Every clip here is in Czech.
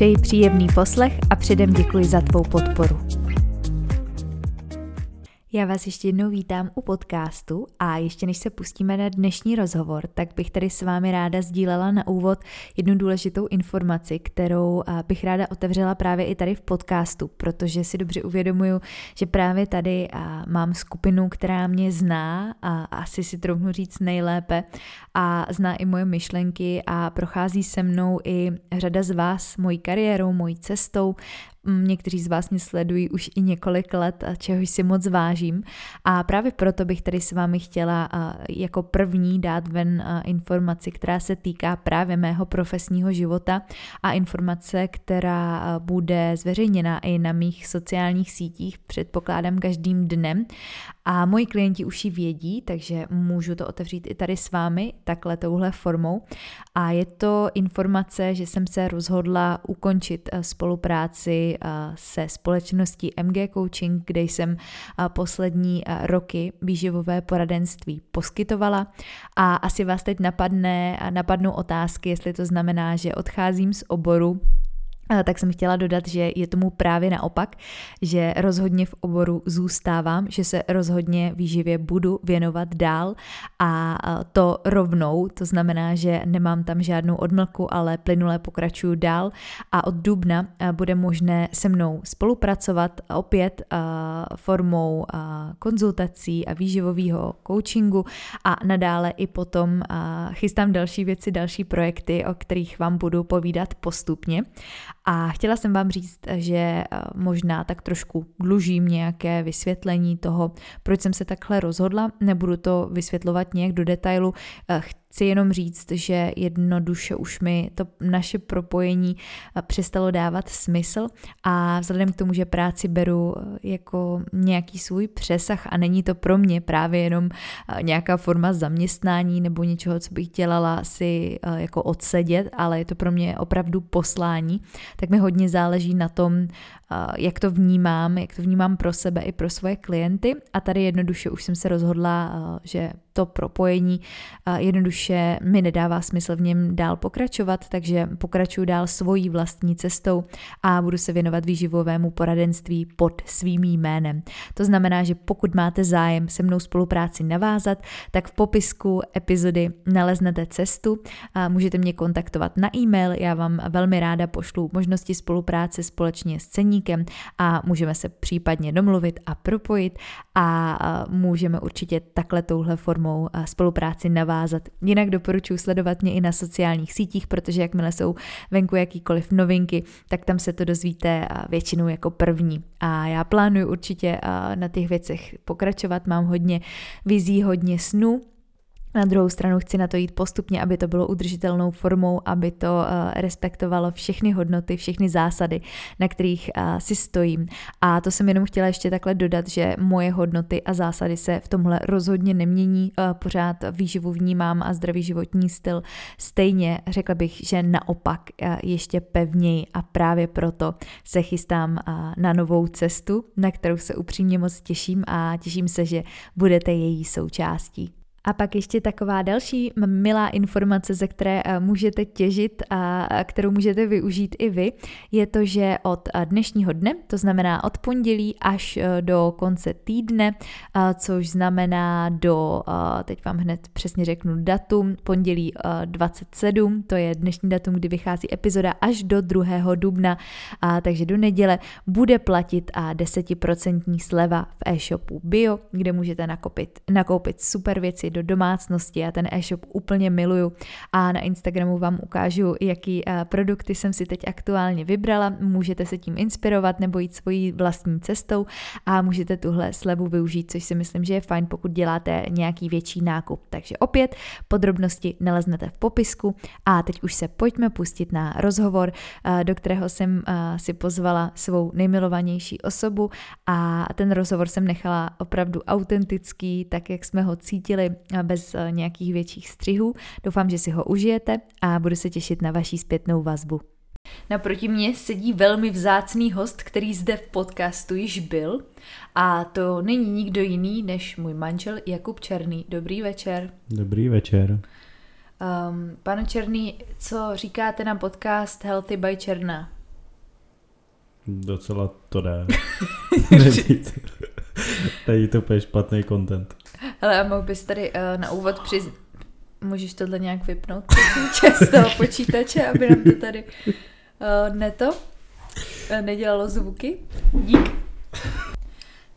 Přeji příjemný poslech a předem děkuji za tvou podporu. Já vás ještě jednou vítám u podcastu a ještě než se pustíme na dnešní rozhovor, tak bych tady s vámi ráda sdílela na úvod jednu důležitou informaci, kterou bych ráda otevřela právě i tady v podcastu, protože si dobře uvědomuju, že právě tady mám skupinu, která mě zná a asi si trochu říct nejlépe a zná i moje myšlenky a prochází se mnou i řada z vás mojí kariérou, mojí cestou, někteří z vás mě sledují už i několik let, čehož si moc vážím. A právě proto bych tady s vámi chtěla jako první dát ven informaci, která se týká právě mého profesního života a informace, která bude zveřejněna i na mých sociálních sítích, předpokládám každým dnem. A moji klienti už ji vědí, takže můžu to otevřít i tady s vámi, takhle touhle formou. A je to informace, že jsem se rozhodla ukončit spolupráci se společností MG Coaching, kde jsem poslední roky výživové poradenství poskytovala. A asi vás teď napadne, napadnou otázky, jestli to znamená, že odcházím z oboru tak jsem chtěla dodat, že je tomu právě naopak, že rozhodně v oboru zůstávám, že se rozhodně výživě budu věnovat dál. A to rovnou, to znamená, že nemám tam žádnou odmlku, ale plynule pokračuju dál. A od dubna bude možné se mnou spolupracovat opět formou konzultací a výživového coachingu. A nadále i potom chystám další věci, další projekty, o kterých vám budu povídat postupně. A chtěla jsem vám říct, že eh, možná tak trošku dlužím nějaké vysvětlení toho, proč jsem se takhle rozhodla. Nebudu to vysvětlovat nějak do detailu. Chci jenom říct, že jednoduše už mi to naše propojení eh, přestalo dávat smysl a vzhledem k tomu, že práci beru eh, jako nějaký svůj přesah a není to pro mě právě jenom eh, nějaká forma zaměstnání nebo něčeho, co bych dělala si jako odsedět, ale je to pro mě opravdu poslání, tak mi hodně záleží na tom, jak to vnímám, jak to vnímám pro sebe i pro svoje klienty a tady jednoduše už jsem se rozhodla, že to propojení jednoduše mi nedává smysl v něm dál pokračovat, takže pokračuju dál svojí vlastní cestou a budu se věnovat výživovému poradenství pod svým jménem. To znamená, že pokud máte zájem se mnou spolupráci navázat, tak v popisku epizody naleznete cestu a můžete mě kontaktovat na e-mail, já vám velmi ráda pošlu možnosti spolupráce společně s ceníkem a můžeme se případně domluvit a propojit a můžeme určitě takhle touhle formou formou spolupráci navázat. Jinak doporučuji sledovat mě i na sociálních sítích, protože jakmile jsou venku jakýkoliv novinky, tak tam se to dozvíte většinou jako první. A já plánuju určitě na těch věcech pokračovat, mám hodně vizí, hodně snů, na druhou stranu chci na to jít postupně, aby to bylo udržitelnou formou, aby to uh, respektovalo všechny hodnoty, všechny zásady, na kterých uh, si stojím. A to jsem jenom chtěla ještě takhle dodat, že moje hodnoty a zásady se v tomhle rozhodně nemění. Uh, pořád výživu vnímám a zdravý životní styl stejně, řekla bych, že naopak ještě pevněji a právě proto se chystám na novou cestu, na kterou se upřímně moc těším a těším se, že budete její součástí. A pak ještě taková další milá informace, ze které eh, můžete těžit a kterou můžete využít i vy, je to, že od eh, dnešního dne, to znamená od pondělí až eh, do konce týdne, což znamená do, teď vám hned přesně řeknu datum, pondělí 27, to je dnešní datum, kdy vychází epizoda, až do 2. dubna, takže do neděle bude platit a 10% sleva v e-shopu Bio, kde můžete nakopit, nakoupit super věci do domácnosti. Já ten e-shop úplně miluju a na Instagramu vám ukážu, jaký uh, produkty jsem si teď aktuálně vybrala. Můžete se tím inspirovat nebo jít svojí vlastní cestou a můžete tuhle slevu využít, což si myslím, že je fajn, pokud děláte nějaký větší nákup. Takže opět podrobnosti naleznete v popisku a teď už se pojďme pustit na rozhovor, uh, do kterého jsem uh, si pozvala svou nejmilovanější osobu a ten rozhovor jsem nechala opravdu autentický, tak jak jsme ho cítili, bez eh, nějakých větších střihů. Doufám, že si ho užijete a budu se těšit na vaší zpětnou vazbu. Naproti mě sedí velmi vzácný host, který zde v podcastu již byl a to není nikdo jiný než můj manžel Jakub Černý. Dobrý večer. Dobrý večer. Um, pane Černý, co říkáte na podcast Healthy by Černá? Docela to jde. Není to úplně špatný content. Ale a mohl bys tady uh, na úvod přiz... Můžeš tohle nějak vypnout z toho počítače, aby nám to tady uh, neto uh, nedělalo zvuky? Dík.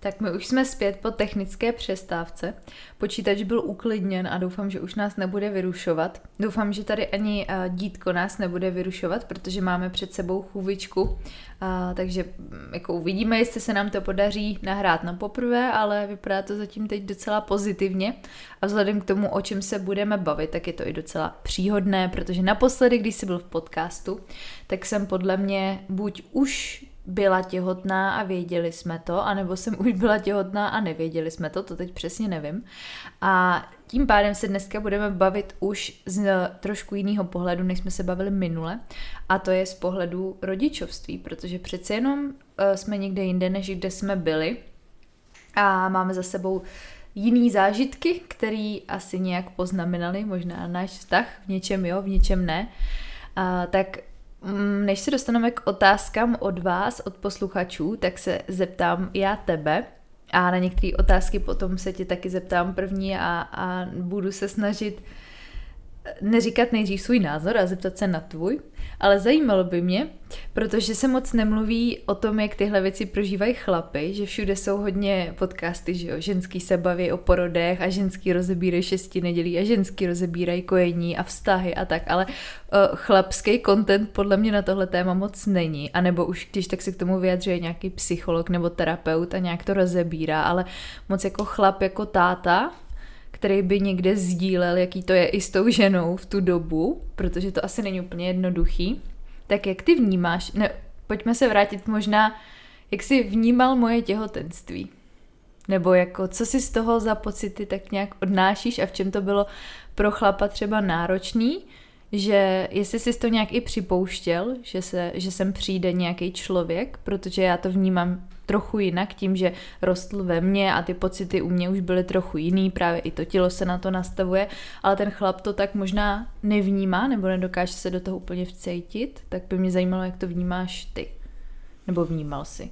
Tak my už jsme zpět po technické přestávce. Počítač byl uklidněn a doufám, že už nás nebude vyrušovat. Doufám, že tady ani uh, dítko nás nebude vyrušovat, protože máme před sebou chůvičku. Uh, takže mm, jako uvidíme, jestli se nám to podaří nahrát na poprvé, ale vypadá to zatím teď docela pozitivně. A vzhledem k tomu, o čem se budeme bavit, tak je to i docela příhodné, protože naposledy, když jsi byl v podcastu, tak jsem podle mě buď už byla těhotná a věděli jsme to, anebo jsem už byla těhotná a nevěděli jsme to, to teď přesně nevím. A tím pádem se dneska budeme bavit už z trošku jiného pohledu, než jsme se bavili minule, a to je z pohledu rodičovství, protože přece jenom uh, jsme někde jinde, než kde jsme byli a máme za sebou jiný zážitky, které asi nějak poznamenaly, možná náš vztah, v něčem jo, v něčem ne. Uh, tak než se dostaneme k otázkám od vás, od posluchačů, tak se zeptám já tebe. A na některé otázky potom se tě taky zeptám první a, a budu se snažit neříkat nejdřív svůj názor a zeptat se na tvůj, ale zajímalo by mě, protože se moc nemluví o tom, jak tyhle věci prožívají chlapy, že všude jsou hodně podcasty, že jo, ženský se baví o porodech a ženský rozebírají šesti nedělí a ženský rozebírají kojení a vztahy a tak, ale uh, chlapský content podle mě na tohle téma moc není, anebo už když tak se k tomu vyjadřuje nějaký psycholog nebo terapeut a nějak to rozebírá, ale moc jako chlap, jako táta, který by někde sdílel, jaký to je i s tou ženou v tu dobu, protože to asi není úplně jednoduchý. Tak jak ty vnímáš, ne, pojďme se vrátit možná, jak jsi vnímal moje těhotenství? Nebo jako, co si z toho za pocity tak nějak odnášíš a v čem to bylo pro chlapa třeba náročný, že jestli jsi to nějak i připouštěl, že, se, že sem přijde nějaký člověk, protože já to vnímám trochu jinak tím, že rostl ve mně a ty pocity u mě už byly trochu jiný, právě i to tělo se na to nastavuje, ale ten chlap to tak možná nevnímá nebo nedokáže se do toho úplně vcejtit, tak by mě zajímalo, jak to vnímáš ty. Nebo vnímal si.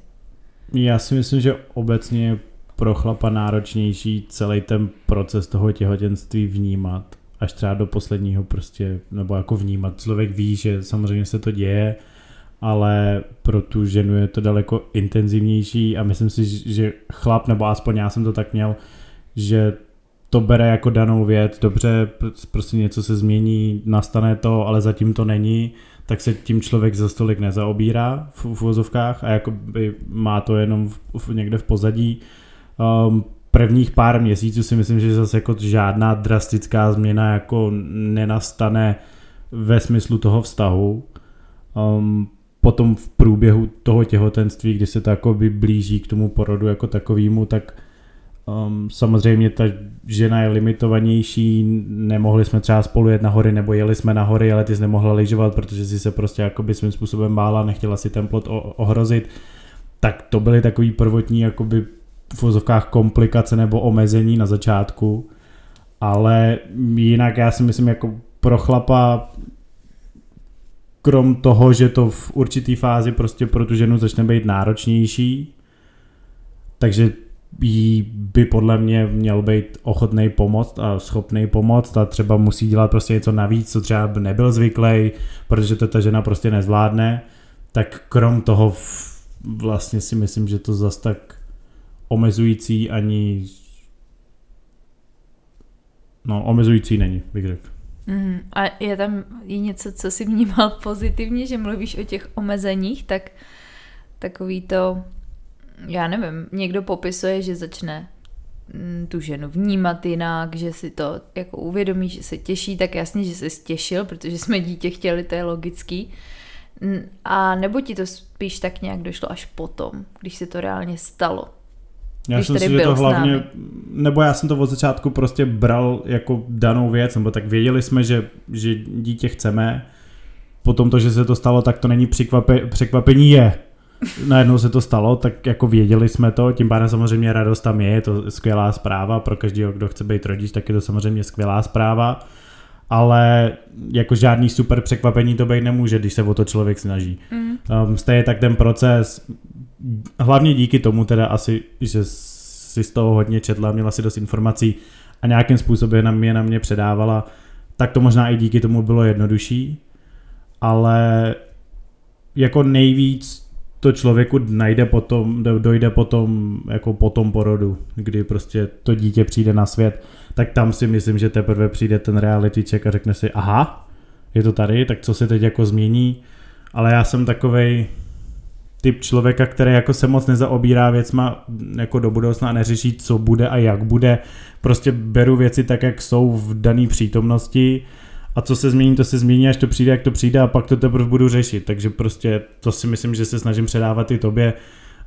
Já si myslím, že obecně je pro chlapa náročnější celý ten proces toho těhotenství vnímat, až třeba do posledního prostě, nebo jako vnímat. Člověk ví, že samozřejmě se to děje, ale pro tu ženu je to daleko intenzivnější a myslím si, že chlap, nebo aspoň já jsem to tak měl, že to bere jako danou věc, dobře, prostě něco se změní, nastane to, ale zatím to není, tak se tím člověk za stolik nezaobírá v, v vozovkách a jako by má to jenom v, v, někde v pozadí. Um, prvních pár měsíců si myslím, že zase jako žádná drastická změna jako nenastane ve smyslu toho vztahu. Um, potom v průběhu toho těhotenství, kdy se to blíží k tomu porodu jako takovýmu, tak um, samozřejmě ta žena je limitovanější, nemohli jsme třeba spolu jet na hory, nebo jeli jsme na hory, ale ty jsi nemohla lyžovat, protože si se prostě jakoby svým způsobem bála, nechtěla si ten plot ohrozit, tak to byly takový prvotní jakoby v vozovkách komplikace nebo omezení na začátku, ale jinak já si myslím jako pro chlapa krom toho, že to v určitý fázi prostě pro tu ženu začne být náročnější, takže jí by podle mě měl být ochotný pomoct a schopný pomoct a třeba musí dělat prostě něco navíc, co třeba nebyl zvyklý, protože to ta žena prostě nezvládne, tak krom toho vlastně si myslím, že to zas tak omezující ani no, omezující není, bych řekl. Mm, a je tam i něco, co si vnímal pozitivně, že mluvíš o těch omezeních, tak takový to, já nevím, někdo popisuje, že začne mm, tu ženu vnímat jinak, že si to jako uvědomí, že se těší, tak jasně, že se stěšil, protože jsme dítě chtěli, to je logický. A nebo ti to spíš tak nějak došlo až potom, když se to reálně stalo? Já když jsem si, že to hlavně, nebo já jsem to od začátku prostě bral jako danou věc, nebo tak věděli jsme, že, že dítě chceme, potom to, že se to stalo, tak to není překvape, překvapení je. Najednou se to stalo, tak jako věděli jsme to, tím pádem samozřejmě radost tam je, je to skvělá zpráva, pro každého, kdo chce být rodič, tak je to samozřejmě skvělá zpráva, ale jako žádný super překvapení to být nemůže, když se o to člověk snaží. Mm. Um, stejně tak ten proces, hlavně díky tomu teda asi, že si z toho hodně četla, měla si dost informací a nějakým způsobem na mě, na mě předávala, tak to možná i díky tomu bylo jednodušší, ale jako nejvíc to člověku najde potom, dojde potom jako po tom porodu, kdy prostě to dítě přijde na svět, tak tam si myslím, že teprve přijde ten reality check a řekne si, aha, je to tady, tak co se teď jako změní, ale já jsem takovej, typ člověka, který jako se moc nezaobírá věcma jako do budoucna a neřeší, co bude a jak bude. Prostě beru věci tak, jak jsou v dané přítomnosti a co se změní, to se změní, až to přijde, jak to přijde a pak to teprve budu řešit. Takže prostě to si myslím, že se snažím předávat i tobě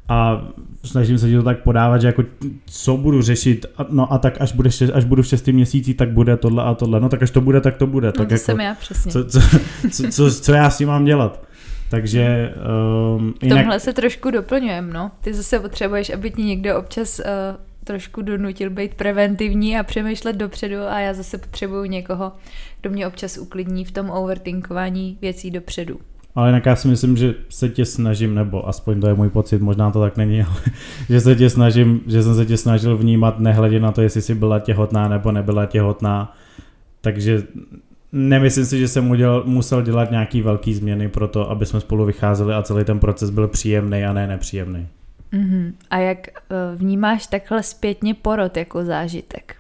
a snažím se ti to tak podávat, že jako co budu řešit, no a tak až, bude, až budu v šestém měsíci, tak bude tohle a tohle, no tak až to bude, tak to bude. No tak to jako, jsem já přesně. Co, co, co, co, co já s tím mám dělat? Takže um, jinak... V tomhle se trošku doplňujeme, no. Ty zase potřebuješ, aby ti někdo občas uh, trošku donutil být preventivní a přemýšlet dopředu a já zase potřebuju někoho, kdo mě občas uklidní v tom overthinkování věcí dopředu. Ale jinak já si myslím, že se tě snažím, nebo aspoň to je můj pocit, možná to tak není, ale že se tě snažím, že jsem se tě snažil vnímat nehledě na to, jestli jsi byla těhotná nebo nebyla těhotná. Takže Nemyslím si, že jsem udělal, musel dělat nějaký velký změny pro to, aby jsme spolu vycházeli a celý ten proces byl příjemný a ne nepříjemný. Mm-hmm. A jak eh, vnímáš takhle zpětně porod jako zážitek?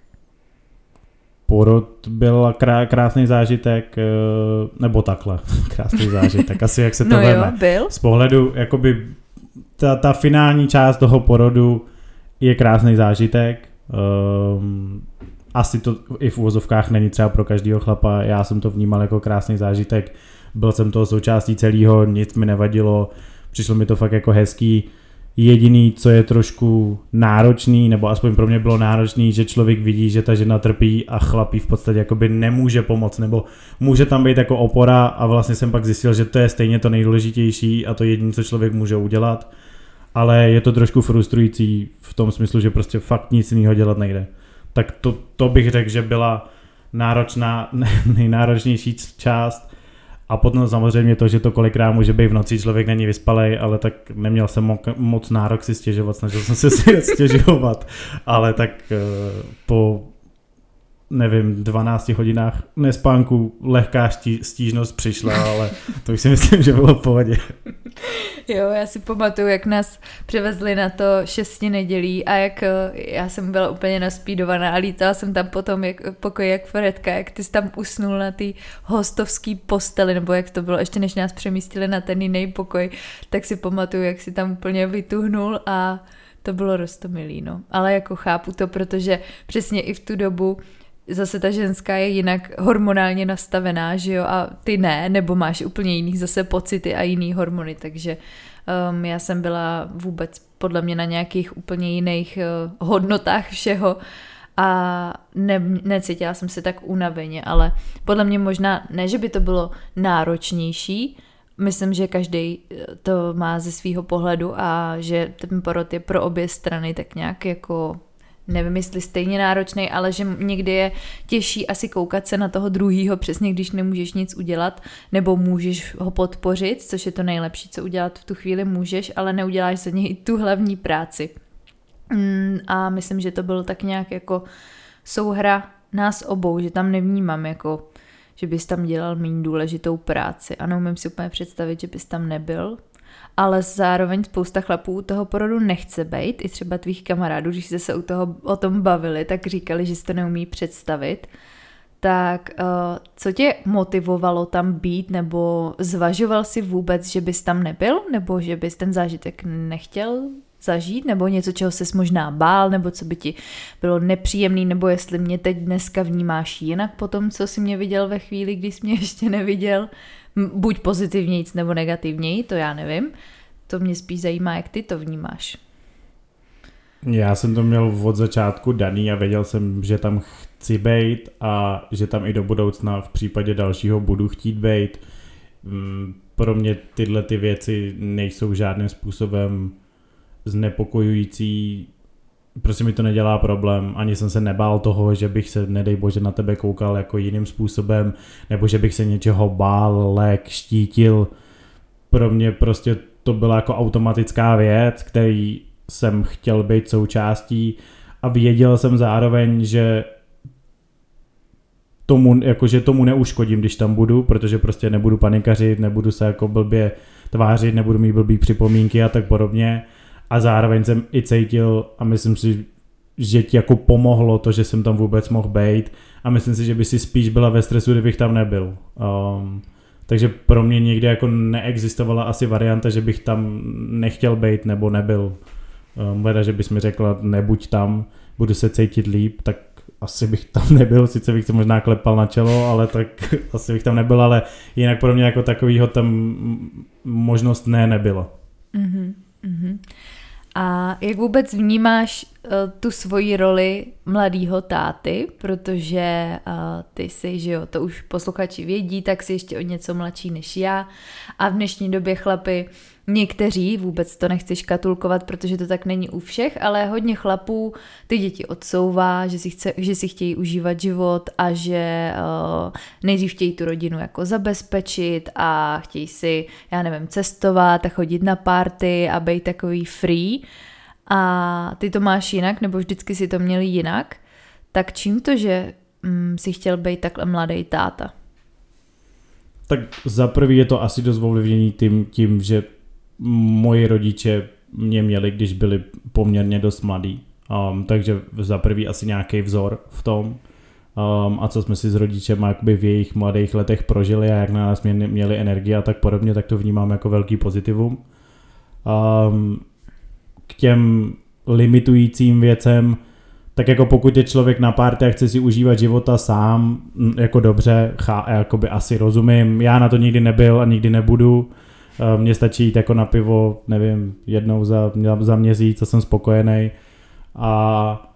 Porod byl krá, krásný zážitek, eh, nebo takhle, krásný zážitek, asi jak se to no veme. Jo, byl. Z pohledu, jakoby ta, ta finální část toho porodu je krásný zážitek. Um, asi to i v úvozovkách není třeba pro každého chlapa, já jsem to vnímal jako krásný zážitek, byl jsem toho součástí celého, nic mi nevadilo, přišlo mi to fakt jako hezký. Jediný, co je trošku náročný, nebo aspoň pro mě bylo náročný, že člověk vidí, že ta žena trpí a chlapí v podstatě jakoby nemůže pomoct, nebo může tam být jako opora a vlastně jsem pak zjistil, že to je stejně to nejdůležitější a to jediné, co člověk může udělat. Ale je to trošku frustrující v tom smyslu, že prostě fakt nic jiného dělat nejde tak to, to bych řekl, že byla náročná, nejnáročnější část. A potom samozřejmě to, že to kolikrát může být v noci, člověk není vyspalej, ale tak neměl jsem mo- moc nárok si stěžovat, snažil jsem se si stěžovat, ale tak eh, po nevím, 12 hodinách nespánku lehká stížnost přišla, ale to už si myslím, že bylo v pohodě. Jo, já si pamatuju, jak nás převezli na to šesti nedělí a jak eh, já jsem byla úplně naspídovaná a lítala jsem tam potom jak, pokoj jak Fredka, jak ty jsi tam usnul na té hostovské posteli, nebo jak to bylo, ještě než nás přemístili na ten jiný pokoj, tak si pamatuju, jak si tam úplně vytuhnul a to bylo rostomilý, no. Ale jako chápu to, protože přesně i v tu dobu zase ta ženská je jinak hormonálně nastavená, že jo, a ty ne, nebo máš úplně jiný zase pocity a jiný hormony, takže um, já jsem byla vůbec podle mě na nějakých úplně jiných uh, hodnotách všeho a ne, necítila jsem se tak unaveně, ale podle mě možná, ne, že by to bylo náročnější, myslím, že každý uh, to má ze svého pohledu a že ten porod je pro obě strany tak nějak jako nevím, jestli stejně náročný, ale že někdy je těžší asi koukat se na toho druhýho, přesně když nemůžeš nic udělat, nebo můžeš ho podpořit, což je to nejlepší, co udělat v tu chvíli můžeš, ale neuděláš za něj tu hlavní práci. Mm, a myslím, že to bylo tak nějak jako souhra nás obou, že tam nevnímám jako, že bys tam dělal méně důležitou práci. A neumím si úplně představit, že bys tam nebyl. Ale zároveň spousta chlapů toho porodu nechce být, i třeba tvých kamarádů, když jste se u toho, o tom bavili, tak říkali, že si to neumí představit. Tak uh, co tě motivovalo tam být, nebo zvažoval si vůbec, že bys tam nebyl, nebo že bys ten zážitek nechtěl zažít, nebo něco, čeho ses možná bál, nebo co by ti bylo nepříjemný, nebo jestli mě teď dneska vnímáš jinak po tom, co jsi mě viděl ve chvíli, kdy jsi mě ještě neviděl, buď pozitivnějíc nebo negativněji, to já nevím. To mě spíš zajímá, jak ty to vnímáš. Já jsem to měl od začátku daný a věděl jsem, že tam chci být a že tam i do budoucna v případě dalšího budu chtít být. Mm, pro mě tyhle ty věci nejsou žádným způsobem znepokojující, prostě mi to nedělá problém, ani jsem se nebál toho, že bych se, nedej bože, na tebe koukal jako jiným způsobem, nebo že bych se něčeho bál, lek, štítil. Pro mě prostě to byla jako automatická věc, který jsem chtěl být součástí. A věděl jsem zároveň, že tomu, jakože tomu neuškodím, když tam budu, protože prostě nebudu panikařit, nebudu se jako blbě tvářit, nebudu mít blbý připomínky a tak podobně a zároveň jsem i cítil a myslím si, že ti jako pomohlo to, že jsem tam vůbec mohl být a myslím si, že by si spíš byla ve stresu, kdybych tam nebyl. Um, takže pro mě nikdy jako neexistovala asi varianta, že bych tam nechtěl být nebo nebyl. Um, že bys mi řekla, nebuď tam, budu se cítit líp, tak asi bych tam nebyl, sice bych to možná klepal na čelo, ale tak asi bych tam nebyl, ale jinak pro mě jako takovýho tam možnost ne nebyla. Mm-hmm. A jak vůbec vnímáš uh, tu svoji roli mladého táty, protože uh, ty jsi, že jo, to už posluchači vědí, tak jsi ještě o něco mladší než já. A v dnešní době chlapy Někteří, vůbec to nechci škatulkovat, protože to tak není u všech, ale hodně chlapů ty děti odsouvá, že si, chce, že si chtějí užívat život a že uh, nejdřív chtějí tu rodinu jako zabezpečit a chtějí si, já nevím, cestovat a chodit na party a být takový free. A ty to máš jinak, nebo vždycky si to měli jinak, tak čím to, že mm, si chtěl být takhle mladý táta? Tak za prvý je to asi dost ovlivnění tím, tím, že moji rodiče mě měli, když byli poměrně dost mladí. Um, takže za prvý asi nějaký vzor v tom. Um, a co jsme si s rodičem jakoby v jejich mladých letech prožili a jak na nás měli, energii a tak podobně, tak to vnímám jako velký pozitivum. Um, k těm limitujícím věcem, tak jako pokud je člověk na párty a chce si užívat života sám, jako dobře, chá, jakoby asi rozumím, já na to nikdy nebyl a nikdy nebudu, mně stačí jít jako na pivo, nevím, jednou za, za měsíc a jsem spokojený. A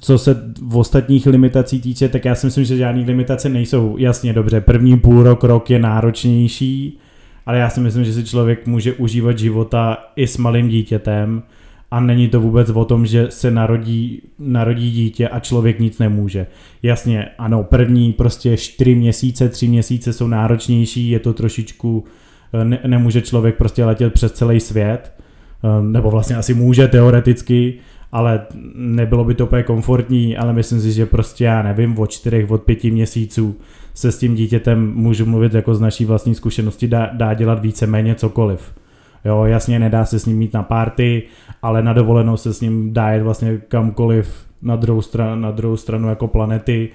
co se v ostatních limitací týče, tak já si myslím, že žádné limitace nejsou. Jasně, dobře, první půl rok, rok je náročnější, ale já si myslím, že si člověk může užívat života i s malým dítětem a není to vůbec o tom, že se narodí, narodí dítě a člověk nic nemůže. Jasně, ano, první prostě čtyři měsíce, tři měsíce jsou náročnější, je to trošičku, eh, ne, nemůže člověk prostě letět přes celý svět, eh, nebo vlastně asi může teoreticky, ale nebylo by to úplně komfortní, ale myslím si, že prostě já nevím, od čtyřech, od pěti měsíců se s tím dítětem můžu mluvit jako z naší vlastní zkušenosti, dá, dá dělat více-méně cokoliv. Jo, jasně nedá se s ním mít na party, ale na dovolenou se s ním dá jet vlastně kamkoliv na druhou, stranu, na druhou stranu jako planety.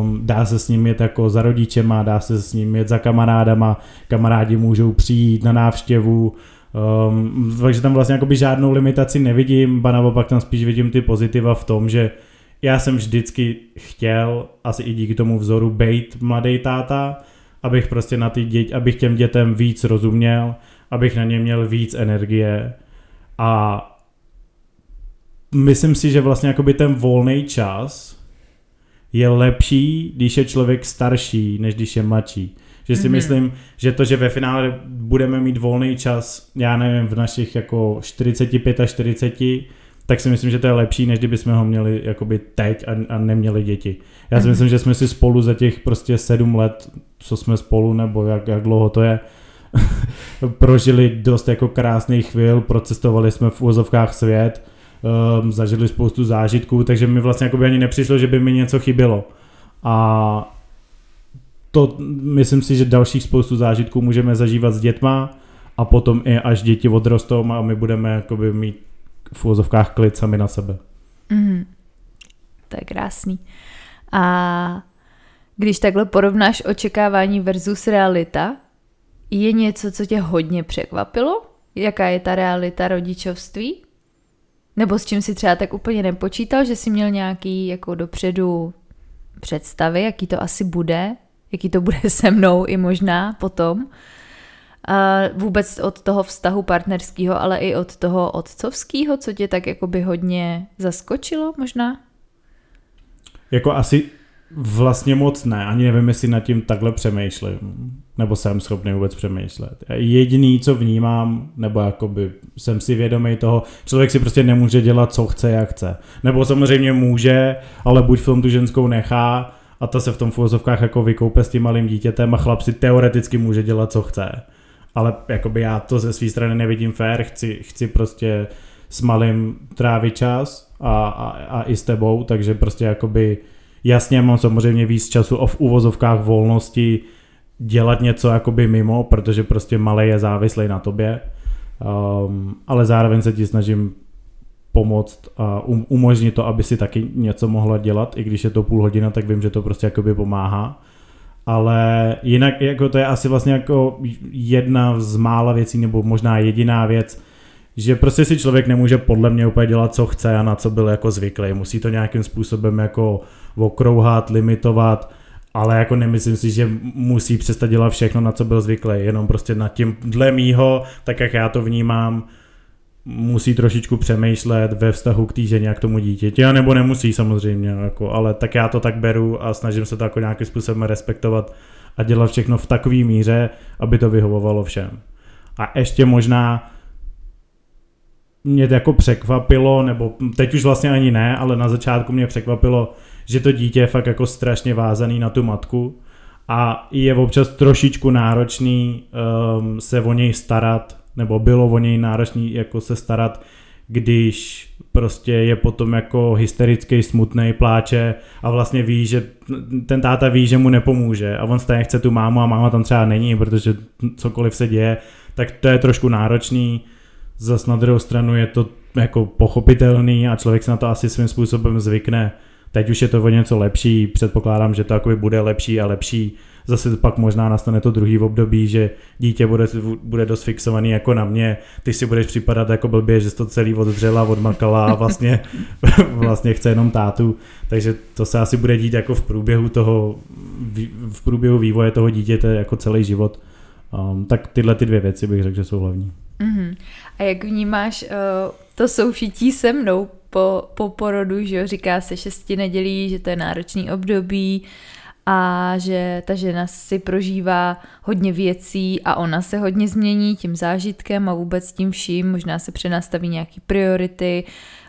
Um, dá se s ním jet jako za rodičema, dá se s ním jet za kamarádama, kamarádi můžou přijít na návštěvu, um, takže tam vlastně jakoby žádnou limitaci nevidím, ba naopak tam spíš vidím ty pozitiva v tom, že já jsem vždycky chtěl, asi i díky tomu vzoru, být mladý táta, abych prostě na ty děti, abych těm dětem víc rozuměl, abych na ně měl víc energie a myslím si, že vlastně jakoby ten volný čas je lepší, když je člověk starší, než když je mladší. Že si mm-hmm. myslím, že to, že ve finále budeme mít volný čas, já nevím, v našich jako 45 a 40, tak si myslím, že to je lepší, než kdyby jsme ho měli jakoby teď a, a neměli děti. Já si mm-hmm. myslím, že jsme si spolu za těch prostě sedm let, co jsme spolu, nebo jak, jak dlouho to je, prožili dost jako krásných chvil, procestovali jsme v úzovkách svět, um, zažili spoustu zážitků, takže mi vlastně jako by ani nepřišlo, že by mi něco chybělo. A to myslím si, že dalších spoustu zážitků můžeme zažívat s dětma a potom i až děti odrostou a my budeme jakoby mít v úvozovkách klid sami na sebe. Mm, to je krásný. A když takhle porovnáš očekávání versus realita, je něco, co tě hodně překvapilo? Jaká je ta realita rodičovství? Nebo s čím si třeba tak úplně nepočítal, že jsi měl nějaký jako dopředu představy, jaký to asi bude, jaký to bude se mnou i možná potom. A vůbec od toho vztahu partnerského, ale i od toho otcovského, co tě tak jakoby hodně zaskočilo možná? Jako asi vlastně moc ne, ani nevím, jestli nad tím takhle přemýšlím, nebo jsem schopný vůbec přemýšlet. Jediný, co vnímám, nebo jakoby jsem si vědomý toho, člověk si prostě nemůže dělat, co chce, jak chce. Nebo samozřejmě může, ale buď tom tu ženskou nechá, a ta se v tom v jako vykoupe s tím malým dítětem a chlap si teoreticky může dělat, co chce. Ale jakoby já to ze své strany nevidím fér, chci, chci prostě s malým trávit čas a, a, a i s tebou, takže prostě jakoby jasně mám samozřejmě víc času o v uvozovkách volnosti dělat něco jakoby mimo, protože prostě malý je závislý na tobě, um, ale zároveň se ti snažím pomoct a um, umožnit to, aby si taky něco mohla dělat, i když je to půl hodina, tak vím, že to prostě jakoby pomáhá. Ale jinak jako to je asi vlastně jako jedna z mála věcí, nebo možná jediná věc, že prostě si člověk nemůže podle mě úplně dělat, co chce a na co byl jako zvyklý. Musí to nějakým způsobem jako okrouhat, limitovat, ale jako nemyslím si, že musí přestat dělat všechno, na co byl zvyklý, jenom prostě nad tím, dle mýho, tak jak já to vnímám, musí trošičku přemýšlet ve vztahu k té ženě a k tomu dítěti, a nebo nemusí samozřejmě, jako, ale tak já to tak beru a snažím se to jako nějakým způsobem respektovat a dělat všechno v takové míře, aby to vyhovovalo všem. A ještě možná mě to jako překvapilo, nebo teď už vlastně ani ne, ale na začátku mě překvapilo, že to dítě je fakt jako strašně vázaný na tu matku a je občas trošičku náročný um, se o něj starat, nebo bylo o něj náročný jako se starat, když prostě je potom jako hysterický, smutný, pláče a vlastně ví, že ten táta ví, že mu nepomůže a on stejně chce tu mámu a máma tam třeba není, protože cokoliv se děje, tak to je trošku náročný. Zas na druhou stranu je to jako pochopitelný a člověk se na to asi svým způsobem zvykne. Teď už je to o něco lepší, předpokládám, že to bude lepší a lepší. Zase pak možná nastane to druhý období, že dítě bude, bude dost fixovaný jako na mě, ty si budeš připadat jako blbě, že jsi to celý odřela, odmakala a vlastně, vlastně chce jenom tátu. Takže to se asi bude dít jako v průběhu toho, v průběhu vývoje toho dítěte jako celý život. Um, tak tyhle ty dvě věci bych řekl, že jsou hlavní. Mm-hmm. A jak vnímáš uh, to soušití se mnou po, po porodu, že jo, říká se šesti nedělí, že to je náročný období a že ta žena si prožívá hodně věcí a ona se hodně změní tím zážitkem a vůbec tím vším, možná se přenastaví nějaký priority,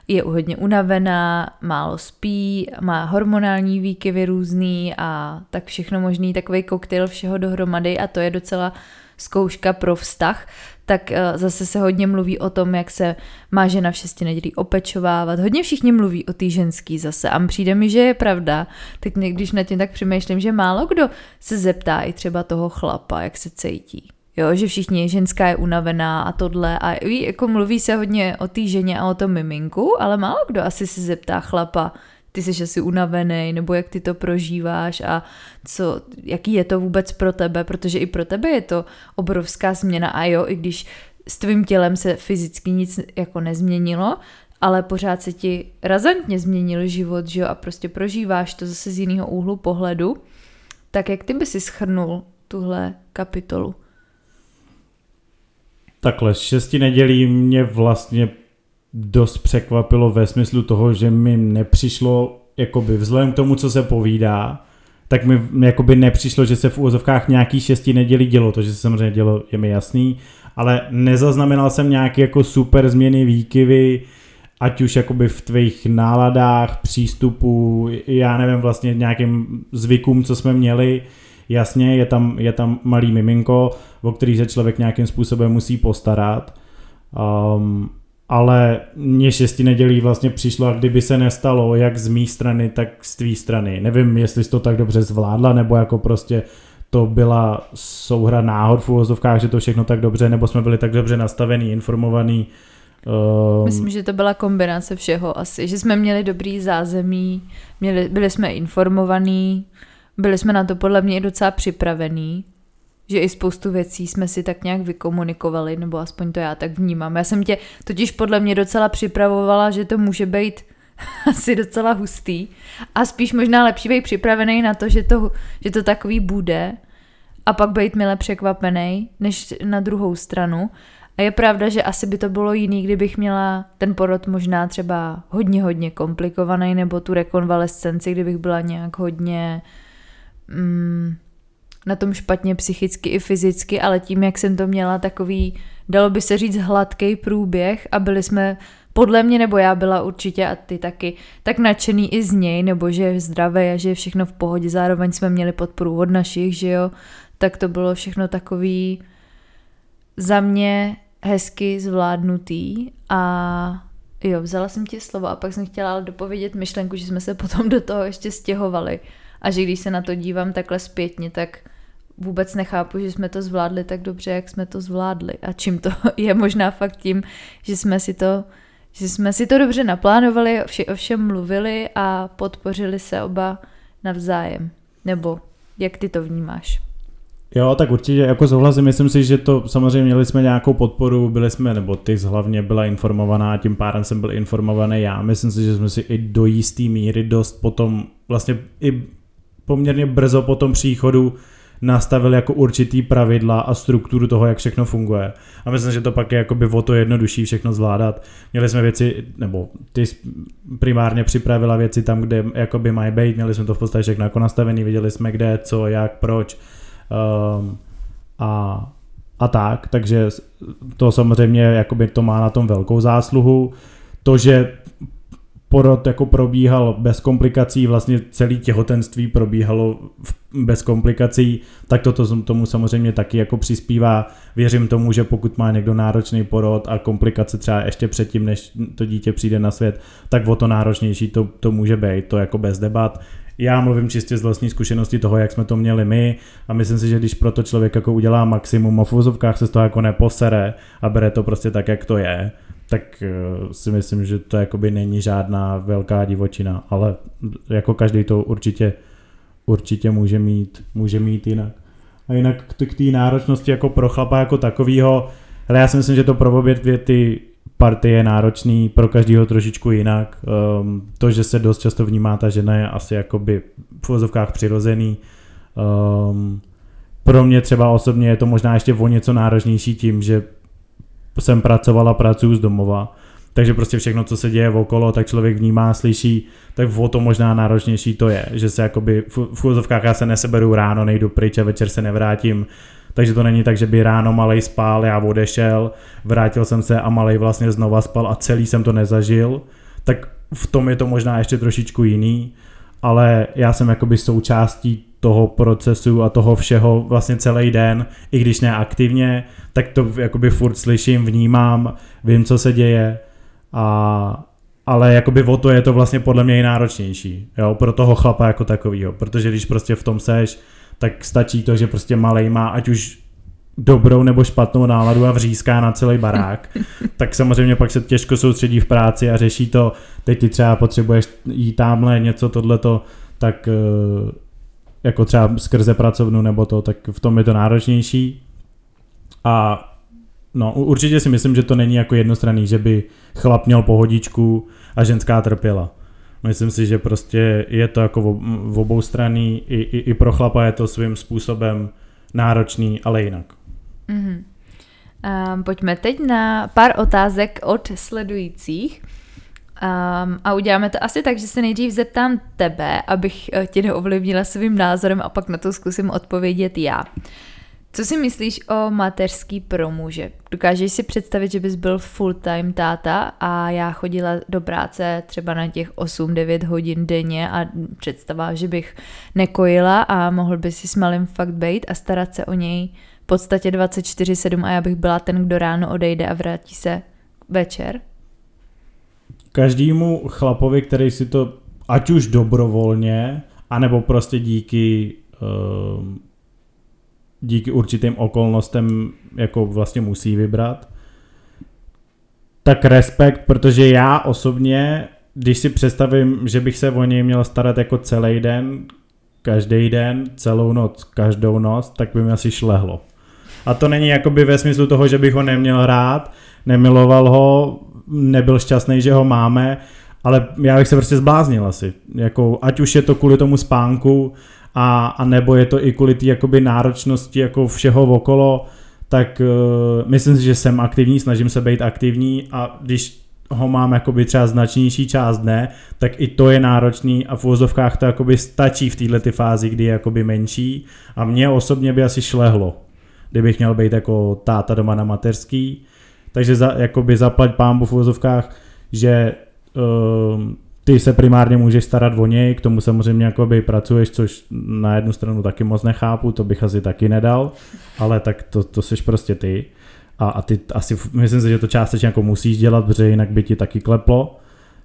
je hodně unavená, málo spí, má hormonální výkyvy různý a tak všechno možný, takový koktejl všeho dohromady a to je docela zkouška pro vztah, tak eh, zase se hodně mluví o tom, jak se má žena v šesti nedělí opečovávat. Hodně všichni mluví o té ženský zase a přijde mi, že je pravda. Teď když na tím tak přemýšlím, že málo kdo se zeptá i třeba toho chlapa, jak se cítí. Jo, že všichni, ženská je unavená a tohle a jako mluví se hodně o té ženě a o tom miminku, ale málo kdo asi se zeptá chlapa, ty jsi asi unavený, nebo jak ty to prožíváš a co, jaký je to vůbec pro tebe, protože i pro tebe je to obrovská změna a jo, i když s tvým tělem se fyzicky nic jako nezměnilo, ale pořád se ti razantně změnil život, že jo, a prostě prožíváš to zase z jiného úhlu pohledu, tak jak ty by si schrnul tuhle kapitolu? Takhle, šesti nedělí mě vlastně dost překvapilo ve smyslu toho, že mi nepřišlo, jakoby vzhledem k tomu, co se povídá, tak mi jakoby nepřišlo, že se v úvozovkách nějaký šesti nedělí dělo, to, že se samozřejmě dělo, je mi jasný, ale nezaznamenal jsem nějaké jako super změny, výkyvy, ať už jakoby v tvých náladách, přístupu, já nevím vlastně nějakým zvykům, co jsme měli, jasně, je tam, je tam malý miminko, o který se člověk nějakým způsobem musí postarat, um, ale mě šesti nedělí vlastně přišlo a kdyby se nestalo jak z mé strany, tak z tvý strany. Nevím, jestli jsi to tak dobře zvládla, nebo jako prostě to byla souhra náhod v úvozovkách, že to všechno tak dobře, nebo jsme byli tak dobře nastavený, informovaný. Um... Myslím, že to byla kombinace všeho asi, že jsme měli dobrý zázemí, měli, byli jsme informovaní, byli jsme na to podle mě i docela připravení, že i spoustu věcí jsme si tak nějak vykomunikovali, nebo aspoň to já tak vnímám. Já jsem tě totiž podle mě docela připravovala, že to může být asi docela hustý a spíš možná lepší být připravený na to, že to, že to takový bude a pak být mile překvapený, než na druhou stranu. A je pravda, že asi by to bylo jiný, kdybych měla ten porod možná třeba hodně, hodně komplikovaný, nebo tu rekonvalescenci, kdybych byla nějak hodně mm, na tom špatně psychicky i fyzicky, ale tím, jak jsem to měla takový, dalo by se říct, hladký průběh a byli jsme podle mě, nebo já byla určitě a ty taky, tak nadšený i z něj, nebo že je zdravý a že je všechno v pohodě, zároveň jsme měli podporu od našich, že jo, tak to bylo všechno takový za mě hezky zvládnutý a jo, vzala jsem ti slovo a pak jsem chtěla ale dopovědět myšlenku, že jsme se potom do toho ještě stěhovali. A že když se na to dívám takhle zpětně, tak vůbec nechápu, že jsme to zvládli tak dobře, jak jsme to zvládli a čím to je možná fakt tím, že jsme si to že jsme si to dobře naplánovali, o všem mluvili a podpořili se oba navzájem. Nebo jak ty to vnímáš? Jo, tak určitě jako souhlasím, myslím si, že to samozřejmě měli jsme nějakou podporu, byli jsme, nebo ty hlavně byla informovaná, tím pádem jsem byl informovaný já. Myslím si, že jsme si i do jisté míry dost potom, vlastně i poměrně brzo po tom příchodu nastavil jako určitý pravidla a strukturu toho, jak všechno funguje. A myslím, že to pak je jakoby o to jednodušší všechno zvládat. Měli jsme věci, nebo ty primárně připravila věci tam, kde jakoby mají být, měli jsme to v podstatě všechno jako nastavený, viděli jsme kde, co, jak, proč. Um, a, a tak, takže to samozřejmě jakoby to má na tom velkou zásluhu. To, že porod jako probíhal bez komplikací, vlastně celý těhotenství probíhalo bez komplikací, tak toto tomu samozřejmě taky jako přispívá. Věřím tomu, že pokud má někdo náročný porod a komplikace třeba ještě předtím, než to dítě přijde na svět, tak o to náročnější to, to může být, to jako bez debat. Já mluvím čistě z vlastní zkušenosti toho, jak jsme to měli my a myslím si, že když pro to člověk jako udělá maximum a v se z toho jako neposere a bere to prostě tak, jak to je, tak eh, si myslím, že to jakoby není žádná velká divočina, ale jako každý to určitě, určitě může mít, může mít jinak. A jinak k té náročnosti jako pro chlapa jako takovýho, ale já si myslím, že to pro obě dvě ty partie je náročný, pro každého trošičku jinak. Um, to, že se dost často vnímá ta žena je asi jakoby v vozovkách přirozený. Um, pro mě třeba osobně je to možná ještě o něco náročnější tím, že jsem pracovala, pracuji z domova, takže prostě všechno, co se děje okolo, tak člověk vnímá, slyší, tak o to možná náročnější to je, že se jakoby v úzovkách já se neseberu ráno, nejdu pryč a večer se nevrátím, takže to není tak, že by ráno malej spál, já odešel, vrátil jsem se a malej vlastně znova spal a celý jsem to nezažil, tak v tom je to možná ještě trošičku jiný, ale já jsem jakoby součástí toho procesu a toho všeho vlastně celý den, i když ne aktivně, tak to jakoby furt slyším, vnímám, vím, co se děje. A ale jakoby o to je to vlastně podle mě i náročnější, jo, pro toho chlapa jako takovýho, protože když prostě v tom seš, tak stačí to, že prostě malej má ať už dobrou nebo špatnou náladu a vříská na celý barák, tak samozřejmě pak se těžko soustředí v práci a řeší to, teď ty třeba potřebuješ jít tamhle něco tohleto, tak eh, jako třeba skrze pracovnu nebo to, tak v tom je to náročnější. A no, určitě si myslím, že to není jako jednostranný, že by chlap měl pohodičku a ženská trpěla. Myslím si, že prostě je to jako v obou straný, i, i, i pro chlapa je to svým způsobem náročný, ale jinak. Mm-hmm. Um, pojďme teď na pár otázek od sledujících. Um, a uděláme to asi tak, že se nejdřív zeptám tebe, abych eh, tě neovlivnila svým názorem a pak na to zkusím odpovědět já. Co si myslíš o mateřský pro muže? Dokážeš si představit, že bys byl full-time táta a já chodila do práce třeba na těch 8-9 hodin denně a představa, že bych nekojila a mohl by si s malým fakt být a starat se o něj v podstatě 24-7 a já bych byla ten, kdo ráno odejde a vrátí se večer? Každému chlapovi, který si to ať už dobrovolně, anebo prostě díky uh, díky určitým okolnostem jako vlastně musí vybrat. Tak respekt, protože já osobně, když si představím, že bych se o něj měl starat jako celý den, každý den, celou noc, každou noc, tak by mi asi šlehlo. A to není jakoby ve smyslu toho, že bych ho neměl rád, nemiloval ho, nebyl šťastný, že ho máme, ale já bych se prostě zbláznil asi. Jako, ať už je to kvůli tomu spánku, a, a nebo je to i kvůli té jakoby náročnosti jako všeho okolo, tak uh, myslím si, že jsem aktivní, snažím se být aktivní a když ho mám jakoby třeba značnější část dne, tak i to je náročný a v úvozovkách to jakoby stačí v této fázi, kdy je jakoby menší a mně osobně by asi šlehlo, kdybych měl být jako táta doma na mateřský, takže za, jakoby zaplať pámbu v úvozovkách, že uh, ty se primárně můžeš starat o něj, k tomu samozřejmě jakoby pracuješ, což na jednu stranu taky moc nechápu, to bych asi taky nedal, ale tak to, to jsi prostě ty. A, a ty asi, myslím si, že to částečně jako musíš dělat, protože jinak by ti taky kleplo.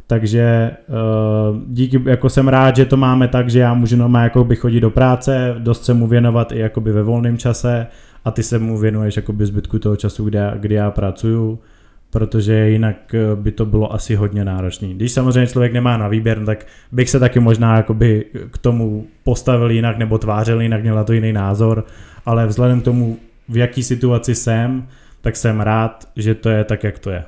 Takže uh, díky, jako jsem rád, že to máme tak, že já můžu normálně jako by chodit do práce, dost se mu věnovat i jakoby ve volném čase a ty se mu věnuješ jakoby zbytku toho času, kdy já, kdy já pracuju protože jinak eh, by to bylo asi hodně náročné. Když samozřejmě člověk nemá na výběr, tak bych se taky možná jakoby k tomu postavil jinak nebo tvářil jinak, měl na to jiný názor, ale vzhledem k tomu, v jaký situaci jsem, tak jsem rád, že to je tak, jak to je.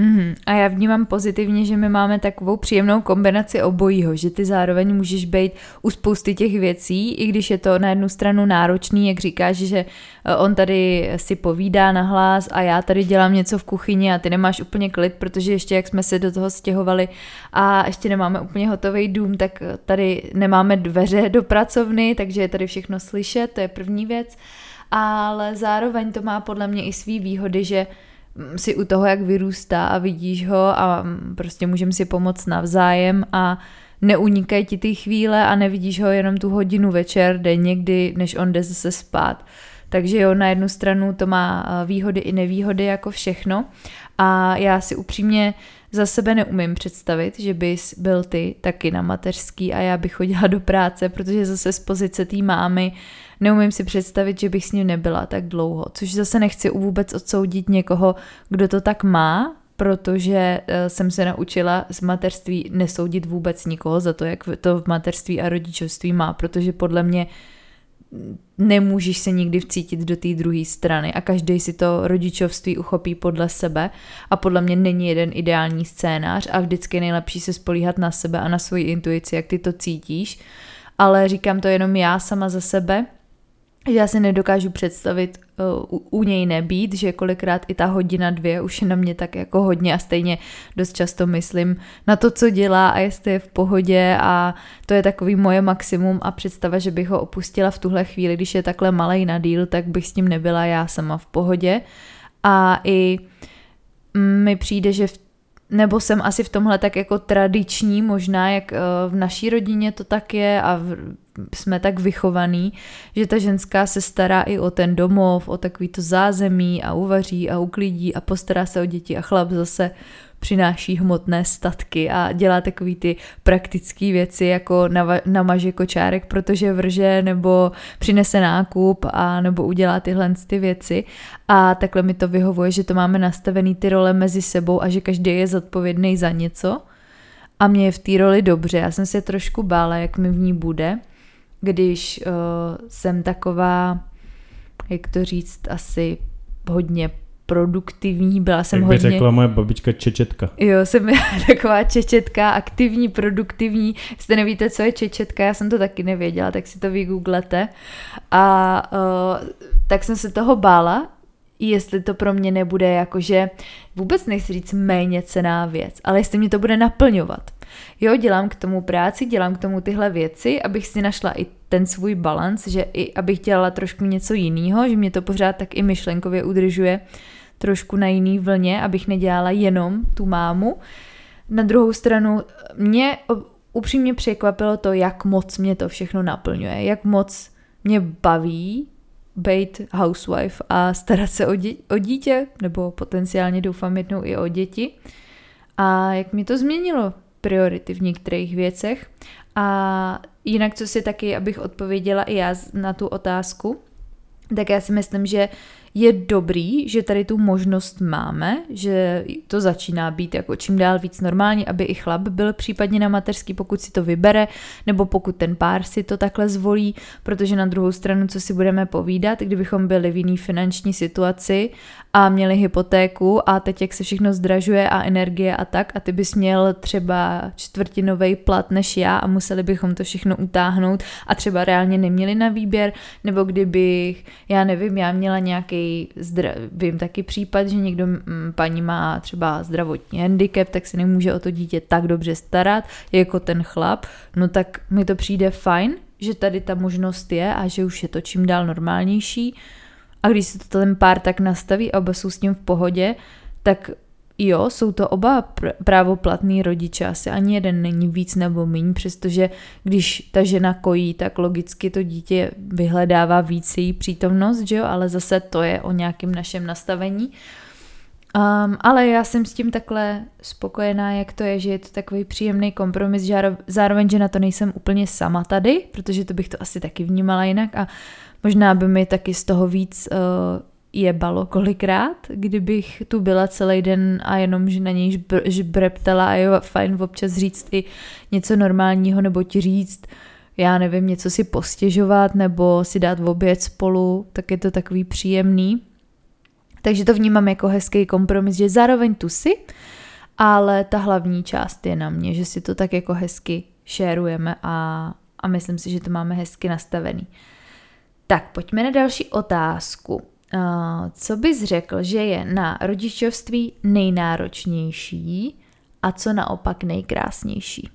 Mm-hmm. A já vnímám pozitivně, že my máme takovou příjemnou kombinaci obojího, že ty zároveň můžeš být u spousty těch věcí, i když je to na jednu stranu náročný, jak říkáš, že eh, on tady si povídá na hlas a já tady dělám něco v kuchyni a ty nemáš úplně klid, protože ještě jak jsme se do toho stěhovali a ještě nemáme úplně hotový dům, tak tady nemáme dveře do pracovny, takže je tady všechno slyšet, to je první věc. Ale zároveň to má podle mě i svý výhody, že si u toho, jak vyrůstá a vidíš ho a prostě můžeme si pomoct navzájem a neunikají ti ty chvíle a nevidíš ho jenom tu hodinu večer, denně, kdy, než on jde zase spát. Takže jo, na jednu stranu to má výhody i nevýhody jako všechno a já si upřímně za sebe neumím představit, že bys byl ty taky na mateřský a já bych chodila do práce, protože zase z pozice té mámy neumím si představit, že bych s ním nebyla tak dlouho, což zase nechci vůbec odsoudit někoho, kdo to tak má, protože eh, jsem se naučila z mateřství nesoudit vůbec nikoho za to, jak to v mateřství a rodičovství má, protože podle mě nemůžeš se nikdy vcítit do té druhé strany a každý si to rodičovství uchopí podle sebe a podle mě není jeden ideální scénář a vždycky je nejlepší se spolíhat na sebe a na svoji intuici, jak ty to cítíš, ale říkám to jenom já sama za sebe, já si nedokážu představit uh, u, u něj nebýt, že kolikrát i ta hodina dvě už je na mě tak jako hodně a stejně dost často myslím na to, co dělá a jestli je v pohodě a to je takový moje maximum a představa, že bych ho opustila v tuhle chvíli, když je takhle malej na díl, tak bych s ním nebyla já sama v pohodě. A i mi přijde, že v nebo jsem asi v tomhle tak jako tradiční, možná jak v naší rodině to tak je a jsme tak vychovaný, že ta ženská se stará i o ten domov, o takový to zázemí a uvaří a uklidí a postará se o děti a chlap zase přináší hmotné statky a dělá takový ty praktické věci, jako nava- namaže kočárek, protože vrže, nebo přinese nákup, a nebo udělá tyhle ty věci. A takhle mi to vyhovuje, že to máme nastavený ty role mezi sebou a že každý je zodpovědný za něco. A mě je v té roli dobře. Já jsem se trošku bála, jak mi v ní bude, když uh, jsem taková, jak to říct, asi hodně produktivní, byla jsem Jak by hodně... řekla moje babička čečetka. Jo, jsem taková čečetka, aktivní, produktivní. Jestli nevíte, co je čečetka, já jsem to taky nevěděla, tak si to vygooglete. A uh, tak jsem se toho bála, jestli to pro mě nebude jakože, vůbec nechci říct méně cená věc, ale jestli mě to bude naplňovat. Jo, dělám k tomu práci, dělám k tomu tyhle věci, abych si našla i ten svůj balans, že i abych dělala trošku něco jiného, že mě to pořád tak i myšlenkově udržuje trošku na jiný vlně, abych nedělala jenom tu mámu. Na druhou stranu mě upřímně překvapilo to, jak moc mě to všechno naplňuje, jak moc mě baví být housewife a starat se o, dě- o dítě, nebo potenciálně doufám jednou i o děti. A jak mi to změnilo priority v některých věcech. A jinak, co si taky, abych odpověděla i já na tu otázku, tak já si myslím, že je dobrý, že tady tu možnost máme, že to začíná být jako čím dál víc normální, aby i chlap byl případně na mateřský, pokud si to vybere, nebo pokud ten pár si to takhle zvolí, protože na druhou stranu, co si budeme povídat, kdybychom byli v jiný finanční situaci a měli hypotéku a teď jak se všechno zdražuje a energie a tak a ty bys měl třeba čtvrtinový plat než já a museli bychom to všechno utáhnout a třeba reálně neměli na výběr, nebo kdybych, já nevím, já měla nějaký, zdra, vím taky případ, že někdo, m, paní má třeba zdravotní handicap, tak se nemůže o to dítě tak dobře starat, jako ten chlap, no tak mi to přijde fajn, že tady ta možnost je a že už je to čím dál normálnější, a když se to ten pár tak nastaví a oba jsou s tím v pohodě, tak jo, jsou to oba pr- právoplatný rodiče, asi ani jeden není víc nebo míň, přestože když ta žena kojí, tak logicky to dítě vyhledává víc její přítomnost, že jo, ale zase to je o nějakém našem nastavení. Um, ale já jsem s tím takhle spokojená, jak to je, že je to takový příjemný kompromis, že zároveň, že na to nejsem úplně sama tady, protože to bych to asi taky vnímala jinak. A Možná by mi taky z toho víc uh, jebalo kolikrát, kdybych tu byla celý den a jenom, že na něj žbreptala a jo, fajn občas říct i něco normálního, nebo ti říct, já nevím, něco si postěžovat, nebo si dát v oběd spolu, tak je to takový příjemný. Takže to vnímám jako hezký kompromis, že zároveň tu si, ale ta hlavní část je na mě, že si to tak jako hezky šérujeme a, a myslím si, že to máme hezky nastavený. Tak pojďme na další otázku. Co bys řekl, že je na rodičovství nejnáročnější a co naopak nejkrásnější?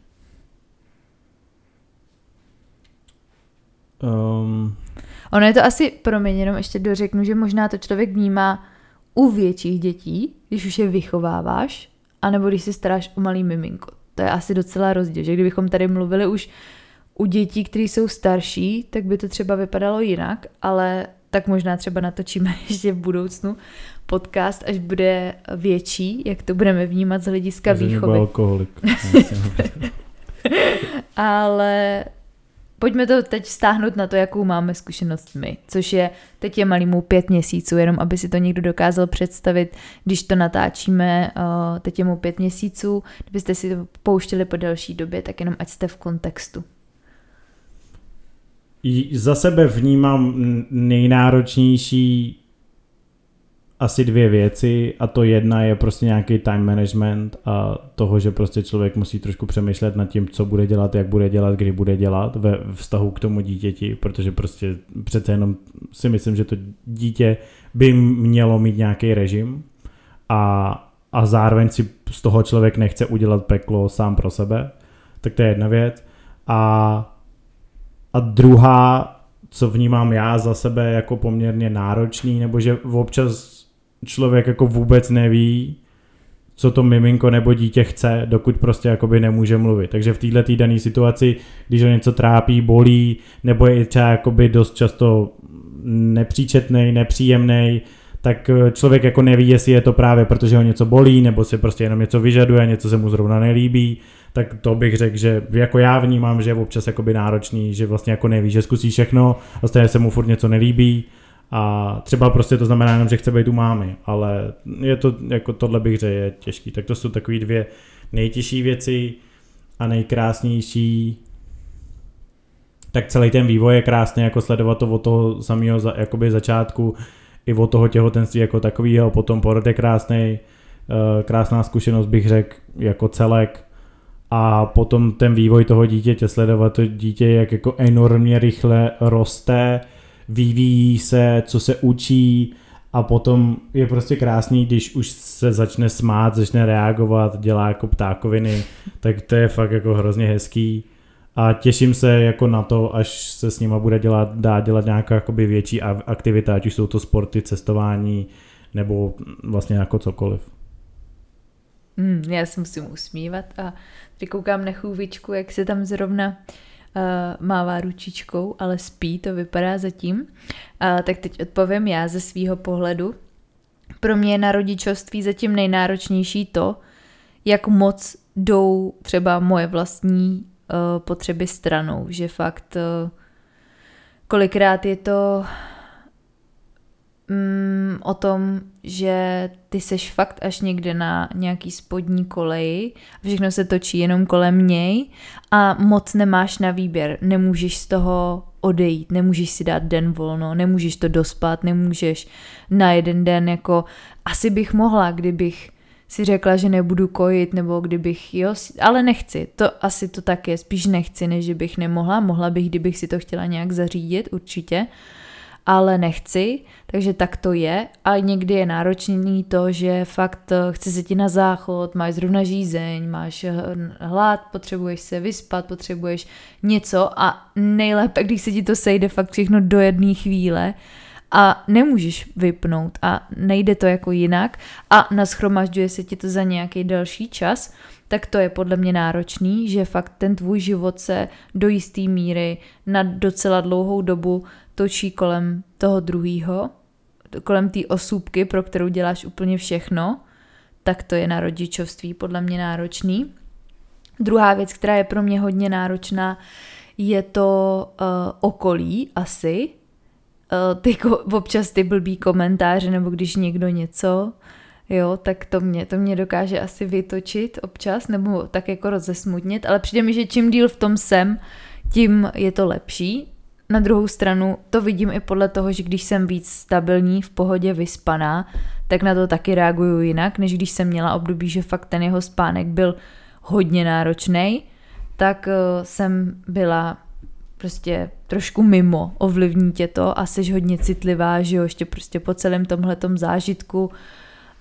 Um. Ono je to asi, promiň, jenom ještě dořeknu, že možná to člověk vnímá u větších dětí, když už je vychováváš, anebo když si staráš o malý miminko. To je asi docela rozdíl, že kdybychom tady mluvili už u dětí, které jsou starší, tak by to třeba vypadalo jinak, ale tak možná třeba natočíme ještě v budoucnu podcast, až bude větší, jak to budeme vnímat z hlediska Já výchovy. alkoholik. ale pojďme to teď stáhnout na to, jakou máme zkušenost my, což je, teď je malýmu pět měsíců, jenom aby si to někdo dokázal představit, když to natáčíme, uh, teď je mu pět měsíců, kdybyste si to pouštěli po delší době, tak jenom ať jste v kontextu za sebe vnímám nejnáročnější asi dvě věci a to jedna je prostě nějaký time management a toho, že prostě člověk musí trošku přemýšlet nad tím, co bude dělat, jak bude dělat, kdy bude dělat ve vztahu k tomu dítěti, protože prostě přece jenom si myslím, že to dítě by mělo mít nějaký režim a, a zároveň si z toho člověk nechce udělat peklo sám pro sebe, tak to je jedna věc. A a druhá, co vnímám já za sebe jako poměrně náročný, nebo že občas člověk jako vůbec neví, co to miminko nebo dítě chce, dokud prostě jakoby nemůže mluvit. Takže v této dané situaci, když ho něco trápí, bolí, nebo je třeba jakoby dost často nepříčetný, nepříjemný, tak člověk jako neví, jestli je to právě protože ho něco bolí, nebo si prostě jenom něco vyžaduje, něco se mu zrovna nelíbí, tak to bych řekl, že jako já vnímám, že je občas jakoby náročný, že vlastně jako neví, že zkusí všechno a stejně se mu furt něco nelíbí. A třeba prostě to znamená jenom, že chce být u mámy, ale je to, jako tohle bych řekl, je těžký. Tak to jsou takové dvě nejtěžší věci a nejkrásnější. Tak celý ten vývoj je krásný, jako sledovat to od toho samého za, jakoby začátku i od toho těhotenství jako takového, potom porod je krásný, eh, krásná zkušenost bych řekl jako celek, a potom ten vývoj toho dítěte, sledovat to dítě, jak jako enormně rychle roste, vyvíjí se, co se učí a potom je prostě krásný, když už se začne smát, začne reagovat, dělá jako ptákoviny, tak to je fakt jako hrozně hezký a těším se jako na to, až se s nima bude dělat, dá dělat nějaká jakoby větší aktivita, ať už jsou to sporty, cestování nebo vlastně jako cokoliv. Mm, já se musím usmívat a Teď koukám na chůvičku, jak se tam zrovna uh, mává ručičkou, ale spí, to vypadá zatím. Uh, tak teď odpovím já ze svého pohledu. Pro mě je na rodičovství zatím nejnáročnější to, jak moc jdou třeba moje vlastní uh, potřeby stranou, že fakt uh, kolikrát je to mm, o tom, že ty seš fakt až někde na nějaký spodní koleji, všechno se točí jenom kolem něj a moc nemáš na výběr, nemůžeš z toho odejít, nemůžeš si dát den volno, nemůžeš to dospat, nemůžeš na jeden den jako, asi bych mohla, kdybych si řekla, že nebudu kojit, nebo kdybych, jo, ale nechci, to asi to tak je, spíš nechci, než že bych nemohla, mohla bych, kdybych si to chtěla nějak zařídit, určitě, ale nechci, takže tak to je. A někdy je náročný to, že fakt eh, chce se ti na záchod, máš zrovna žízeň, máš eh, hlad, potřebuješ se vyspat, potřebuješ něco a nejlépe, když se ti to sejde fakt všechno do jedné chvíle, a nemůžeš vypnout a nejde to jako jinak a naschromažďuje se ti to za nějaký další čas, tak to je podle mě náročný, že fakt ten tvůj život se do jisté míry na docela dlouhou dobu točí kolem toho druhého, kolem té osůbky, pro kterou děláš úplně všechno, tak to je na rodičovství podle mě náročný. Druhá věc, která je pro mě hodně náročná, je to uh, okolí asi, uh, ty občas ty blbý komentáře, nebo když někdo něco, jo, tak to mě, to mě dokáže asi vytočit občas, nebo tak jako rozesmutnit, ale přijde mi, že čím díl v tom jsem, tím je to lepší. Na druhou stranu to vidím i podle toho, že když jsem víc stabilní, v pohodě, vyspaná, tak na to taky reaguju jinak, než když jsem měla období, že fakt ten jeho spánek byl hodně náročný, tak uh, jsem byla prostě trošku mimo, ovlivní tě to? A jsi hodně citlivá, že jo, ještě prostě po celém tomhletom zážitku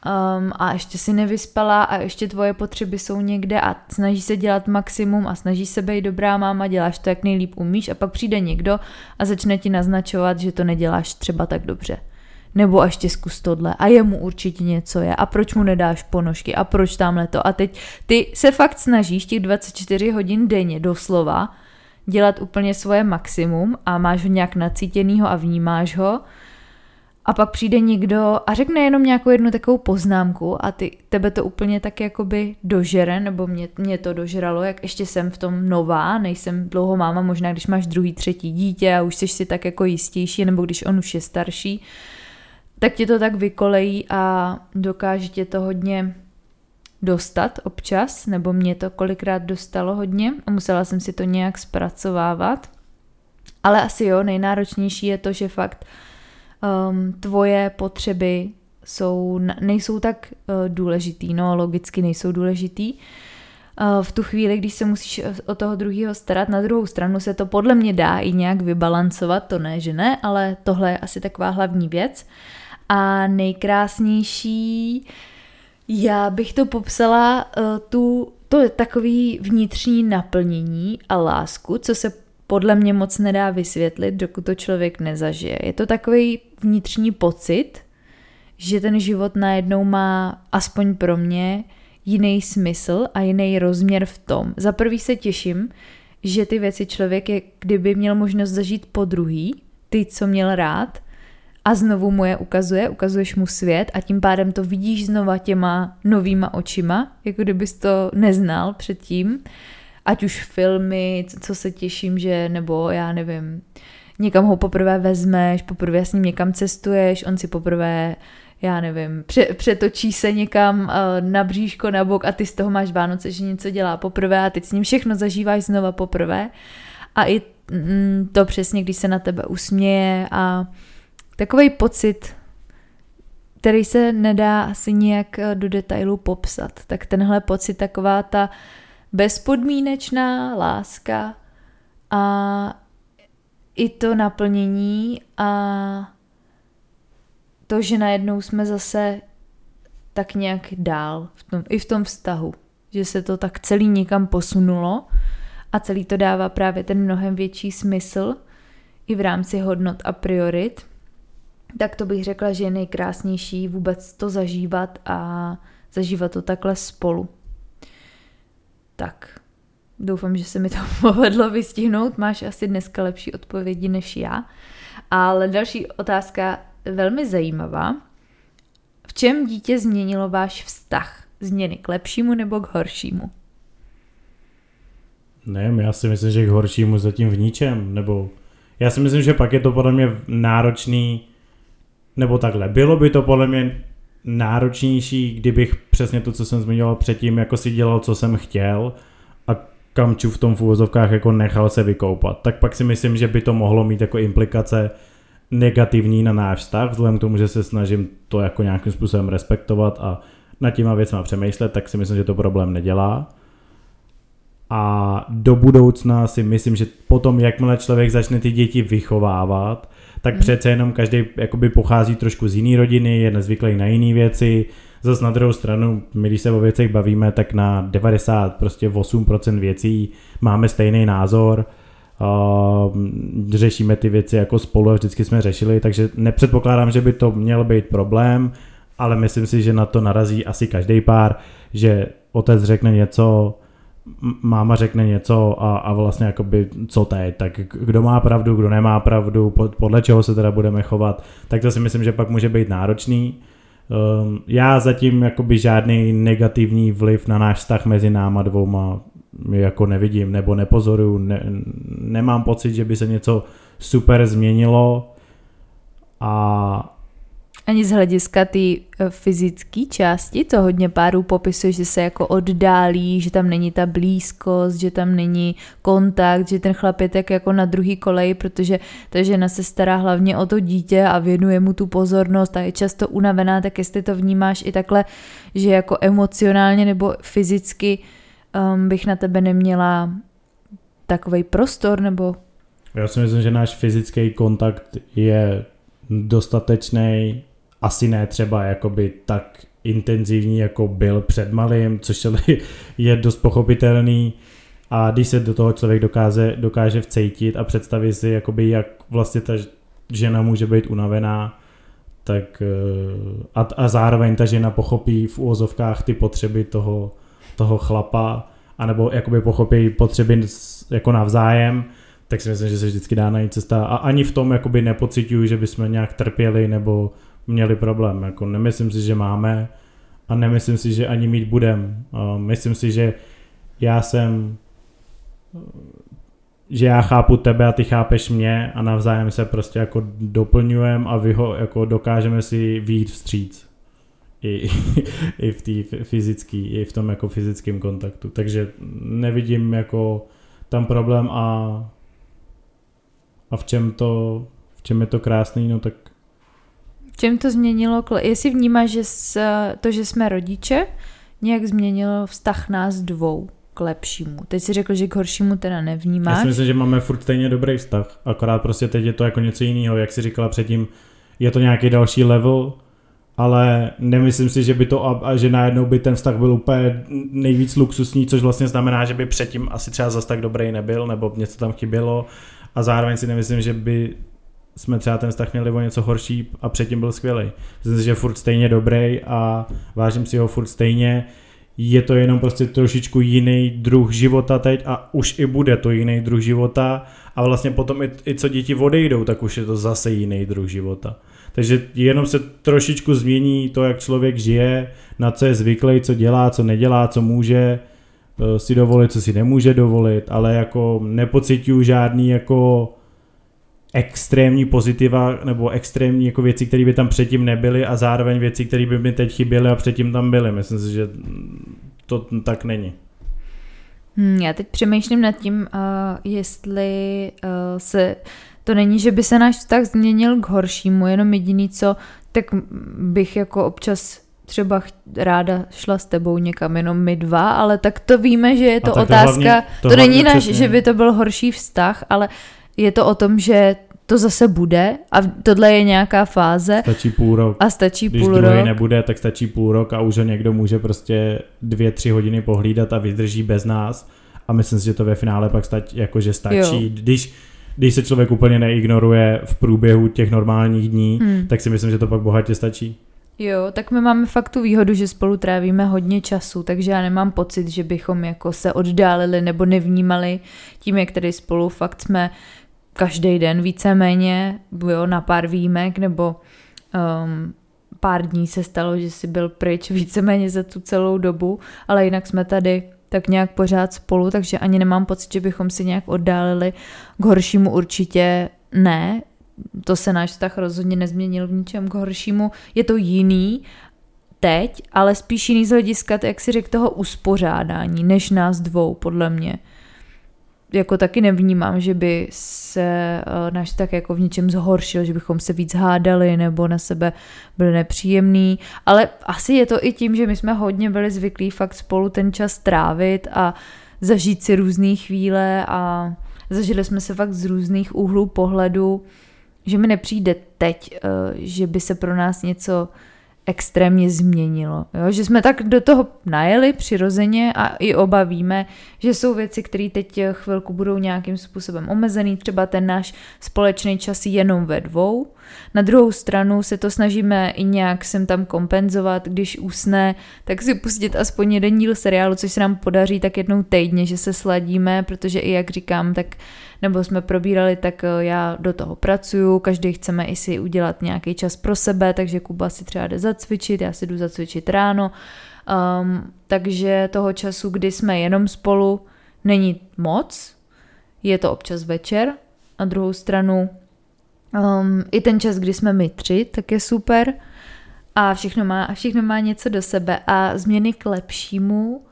um, a ještě si nevyspala a ještě tvoje potřeby jsou někde a snaží se dělat maximum a snaží se být dobrá máma, děláš to jak nejlíp umíš a pak přijde někdo a začne ti naznačovat, že to neděláš třeba tak dobře. Nebo a ještě zkus tohle a jemu určitě něco je a proč mu nedáš ponožky a proč tamhle to a teď ty se fakt snažíš těch 24 hodin denně doslova dělat úplně svoje maximum a máš ho nějak nacítěnýho a vnímáš ho a pak přijde někdo a řekne jenom nějakou jednu takovou poznámku a ty, tebe to úplně tak jakoby dožere, nebo mě, mě to dožralo, jak ještě jsem v tom nová, nejsem dlouho máma, možná když máš druhý, třetí dítě a už jsi si tak jako jistější, nebo když on už je starší, tak tě to tak vykolejí a dokáže tě to hodně dostat občas, nebo mě to kolikrát dostalo hodně a musela jsem si to nějak zpracovávat. Ale asi jo, nejnáročnější je to, že fakt um, tvoje potřeby jsou, nejsou tak uh, důležitý, no logicky nejsou důležitý. Uh, v tu chvíli, když se musíš o toho druhého starat, na druhou stranu se to podle mě dá i nějak vybalancovat, to ne, že ne, ale tohle je asi taková hlavní věc. A nejkrásnější já bych to popsala tu, to je takový vnitřní naplnění a lásku, co se podle mě moc nedá vysvětlit, dokud to člověk nezažije. Je to takový vnitřní pocit, že ten život najednou má, aspoň pro mě, jiný smysl a jiný rozměr v tom. Za prvý se těším, že ty věci člověk je, kdyby měl možnost zažít po druhý, ty, co měl rád, a znovu mu je ukazuje, ukazuješ mu svět a tím pádem to vidíš znova těma novýma očima, jako kdybys to neznal předtím. Ať už filmy, co se těším, že, nebo já nevím, někam ho poprvé vezmeš, poprvé s ním někam cestuješ, on si poprvé já nevím, pře- přetočí se někam uh, na bříško, na bok a ty z toho máš Vánoce, že něco dělá poprvé a teď s ním všechno zažíváš znova poprvé. A i mm, to přesně, když se na tebe usměje a takový pocit, který se nedá asi nějak eh, do detailu popsat. Tak tenhle pocit, taková ta bezpodmínečná láska a i to naplnění a to, že najednou jsme zase tak nějak dál v tom, i v tom vztahu, že se to tak celý někam posunulo a celý to dává právě ten mnohem větší smysl i v rámci hodnot a priorit tak to bych řekla, že je nejkrásnější vůbec to zažívat a zažívat to takhle spolu. Tak, doufám, že se mi to povedlo vystihnout. Máš asi dneska lepší odpovědi než já. Ale další otázka velmi zajímavá. V čem dítě změnilo váš vztah? Změny k lepšímu nebo k horšímu? Ne, já si myslím, že k horšímu zatím v ničem, nebo já si myslím, že pak je to podle mě náročný nebo takhle, bylo by to podle mě náročnější, kdybych přesně to, co jsem zmiňoval předtím, jako si dělal, co jsem chtěl a kamču v tom v úvozovkách jako nechal se vykoupat. Tak pak si myslím, že by to mohlo mít jako implikace negativní na náš vztah, vzhledem k tomu, že se snažím to jako nějakým způsobem respektovat a nad těma věcma přemýšlet, tak si myslím, že to problém nedělá. A do budoucna si myslím, že potom, jakmile člověk začne ty děti vychovávat, tak mm. přece jenom každý jakoby pochází trošku z jiné rodiny, je nezvyklý na jiné věci. Zase na druhou stranu, my když se o věcech bavíme, tak na 90, prostě 8% věcí máme stejný názor. Uh, řešíme ty věci jako spolu a vždycky jsme řešili, takže nepředpokládám, že by to měl být problém, ale myslím si, že na to narazí asi každý pár, že otec řekne něco, máma řekne něco a, a vlastně jakoby co teď, tak kdo má pravdu, kdo nemá pravdu, podle čeho se teda budeme chovat, tak to si myslím, že pak může být náročný. Um, já zatím jakoby žádný negativní vliv na náš vztah mezi náma dvouma jako nevidím nebo nepozoruju, ne, nemám pocit, že by se něco super změnilo. A ani z hlediska té eh, fyzické části, to hodně párů popisuje, že se jako oddálí, že tam není ta blízkost, že tam není kontakt, že ten chlap je tak jako na druhý kolej, protože ta žena se stará hlavně o to dítě a věnuje mu tu pozornost a je často unavená, tak jestli to vnímáš i takhle, že jako emocionálně nebo fyzicky um, bych na tebe neměla takový prostor nebo... Já si myslím, že náš fyzický kontakt je dostatečný asi ne třeba jakoby tak intenzivní, jako byl před malým, což je dost pochopitelný. A když se do toho člověk dokáže, dokáže vcejtit a představit si, jakoby, jak vlastně ta žena může být unavená, tak eh, a, a zároveň ta žena pochopí v úvozovkách ty potřeby toho, toho chlapa, anebo jakoby pochopí potřeby jako navzájem, tak si myslím, že se vždycky dá najít cesta a ani v tom jakoby nepocituju, že bychom nějak trpěli nebo měli problém. Jako nemyslím si, že máme a nemyslím si, že ani mít budem. Myslím si, že já jsem že já chápu tebe a ty chápeš mě a navzájem se prostě jako doplňujeme a vyho, jako dokážeme si výjít vstříc. I, i v té fyzický, i v tom jako fyzickém kontaktu. Takže nevidím jako tam problém a, a v čem to, v čem je to krásný, no tak čem to změnilo, jestli vnímáš, že to, že jsme rodiče, nějak změnilo vztah nás dvou k lepšímu. Teď si řekl, že k horšímu teda nevnímáš. Já si myslím, že máme furt stejně dobrý vztah, akorát prostě teď je to jako něco jiného, jak si říkala předtím, je to nějaký další level, ale nemyslím si, že by to, a, že najednou by ten vztah byl úplně nejvíc luxusní, což vlastně znamená, že by předtím asi třeba zas tak dobrý nebyl, nebo něco tam chybělo a zároveň si nemyslím, že by jsme třeba ten vztah měli o něco horší a předtím byl skvělý. Myslím si, že je furt stejně dobrý a vážím si ho furt stejně. Je to jenom prostě trošičku jiný druh života teď a už i bude to jiný druh života a vlastně potom i, i co děti odejdou, tak už je to zase jiný druh života. Takže jenom se trošičku změní to, jak člověk žije, na co je zvyklý, co dělá, co nedělá, co může si dovolit, co si nemůže dovolit, ale jako nepocituju žádný jako extrémní pozitiva nebo extrémní jako věci, které by tam předtím nebyly a zároveň věci, které by mi teď chyběly a předtím tam byly. Myslím si, že to tak není. Hmm, já teď přemýšlím nad tím, uh, jestli uh, se to není, že by se náš vztah změnil k horšímu, jenom jediný co, tak bych jako občas třeba ráda šla s tebou někam jenom my dva, ale tak to víme, že je to otázka, to, hlavně, to, to není náš, že by to byl horší vztah, ale je to o tom, že to zase bude a tohle je nějaká fáze. Stačí půl rok. A stačí Když půl rok. nebude, tak stačí půl rok a už ho někdo může prostě dvě, tři hodiny pohlídat a vydrží bez nás a myslím si, že to ve finále pak stačí, jakože stačí. Když, když se člověk úplně neignoruje v průběhu těch normálních dní, hmm. tak si myslím, že to pak bohatě stačí. Jo, tak my máme fakt tu výhodu, že spolu trávíme hodně času, takže já nemám pocit, že bychom jako se oddálili nebo nevnímali tím, jak tady spolu fakt jsme každý den víceméně, jo, na pár výjimek, nebo um, pár dní se stalo, že si byl pryč víceméně za tu celou dobu, ale jinak jsme tady tak nějak pořád spolu, takže ani nemám pocit, že bychom si nějak oddálili k horšímu určitě ne. To se náš vztah rozhodně nezměnil v ničem k horšímu. Je to jiný teď, ale spíš jiný z hlediska, jak si řekl, toho uspořádání, než nás dvou, podle mě. Jako taky nevnímám, že by se uh, náš tak jako v něčem zhoršil, že bychom se víc hádali nebo na sebe byli nepříjemný, ale asi je to i tím, že my jsme hodně byli zvyklí fakt spolu ten čas trávit a zažít si různé chvíle a zažili jsme se fakt z různých úhlů pohledu, že mi nepřijde teď, uh, že by se pro nás něco extrémně změnilo. Jo? Že jsme tak do toho najeli přirozeně a i oba víme, že jsou věci, které teď chvilku budou nějakým způsobem omezený, třeba ten náš společný čas jenom ve dvou. Na druhou stranu se to snažíme i nějak sem tam kompenzovat, když usne, tak si pustit aspoň jeden díl seriálu, což se nám podaří tak jednou týdně, že se sladíme, protože i jak říkám, tak nebo jsme probírali, tak eh, já do toho pracuju, každý chceme i si udělat nějaký čas pro sebe, takže Kuba si třeba jde zacvičit, já si jdu zacvičit ráno, um, takže toho času, kdy jsme jenom spolu, není moc, je to občas večer, na druhou stranu um, i ten čas, kdy jsme my tři, tak je super. A všechno má, a všechno má něco do sebe. A změny k lepšímu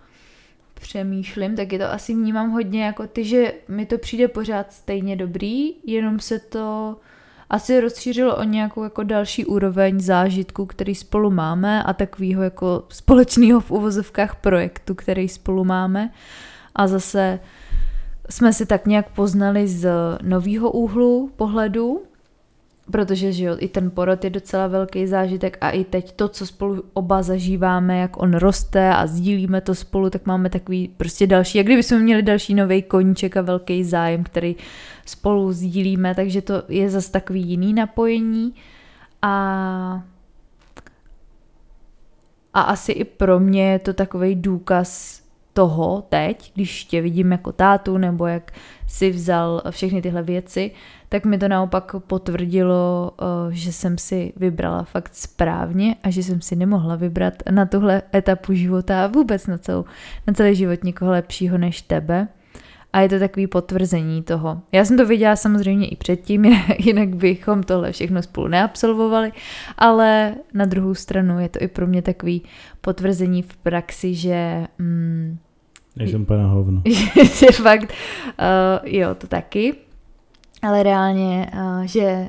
přemýšlím, tak je to asi vnímám hodně jako ty, že mi to přijde pořád stejně dobrý, jenom se to asi rozšířilo o nějakou jako další úroveň zážitku, který spolu máme a takového jako společného v uvozovkách projektu, který spolu máme. A zase jsme si tak nějak poznali z nového úhlu pohledu, protože že jo, i ten porod je docela velký zážitek a i teď to, co spolu oba zažíváme, jak on roste a sdílíme to spolu, tak máme takový prostě další, jak kdybychom měli další nový koníček a velký zájem, který spolu sdílíme, takže to je zase takový jiný napojení. A a asi i pro mě je to takový důkaz toho teď, když tě vidím jako tátu, nebo jak si vzal všechny tyhle věci, tak mi to naopak potvrdilo, eh, že jsem si vybrala fakt správně a že jsem si nemohla vybrat na tuhle etapu života a vůbec na, celou, na celý život někoho lepšího než tebe. A je to takový potvrzení toho. Já jsem to viděla samozřejmě i předtím, jinak bychom tohle všechno spolu neabsolvovali, ale na druhou stranu je to i pro mě takový potvrzení v praxi, že... Mm, Nejsem pana hovno. že fakt, uh, jo, to taky, ale reálně, uh, že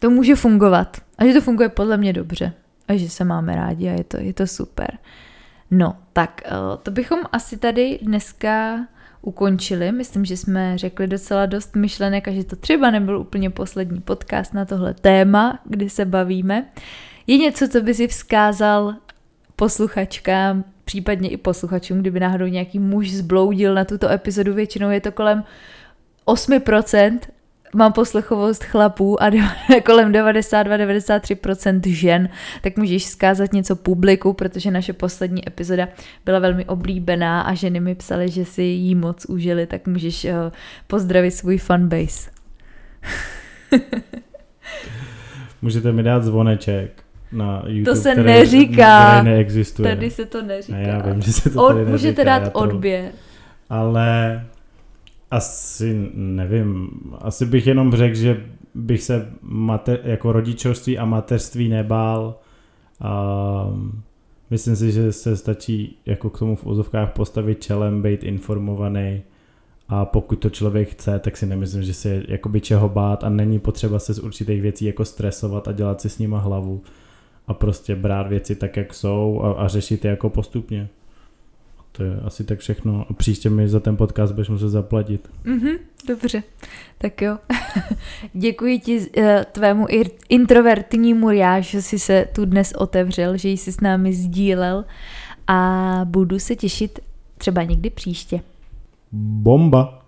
to může fungovat a že to funguje podle mě dobře a že se máme rádi a je to, je to super. No, tak uh, to bychom asi tady dneska ukončili. Myslím, že jsme řekli docela dost myšlenek a že to třeba nebyl úplně poslední podcast na tohle téma, kdy se bavíme. Je něco, co by si vzkázal posluchačkám, případně i posluchačům, kdyby náhodou nějaký muž zbloudil na tuto epizodu, většinou je to kolem 8%, mám poslechovost chlapů a kolem 92-93% žen, tak můžeš zkázat něco publiku, protože naše poslední epizoda byla velmi oblíbená a ženy mi psaly, že si jí moc užili, tak můžeš uh, pozdravit svůj fanbase. Můžete mi dát zvoneček na YouTube, To se který, neříká. Který neexistuje. Tady se to neříká. A já vím, že se to Od, tady neříká. Můžete dát odběr. Ale asi nevím, asi bych jenom řekl, že bych se mater, jako rodičovství a mateřství nebál. A myslím si, že se stačí jako k tomu v úzovkách postavit čelem, být informovaný a pokud to člověk chce, tak si nemyslím, že se jakoby čeho bát a není potřeba se z určitých věcí jako stresovat a dělat si s nima hlavu a prostě brát věci tak, jak jsou a, a řešit je jako postupně. To je asi tak všechno. A příště mi za ten podcast budeš muset zaplatit. Mhm, dobře. Tak jo. Děkuji ti uh, tvému introvertnímu já, že jsi se tu dnes otevřel, že jsi s námi sdílel a budu se těšit třeba někdy příště. Bomba!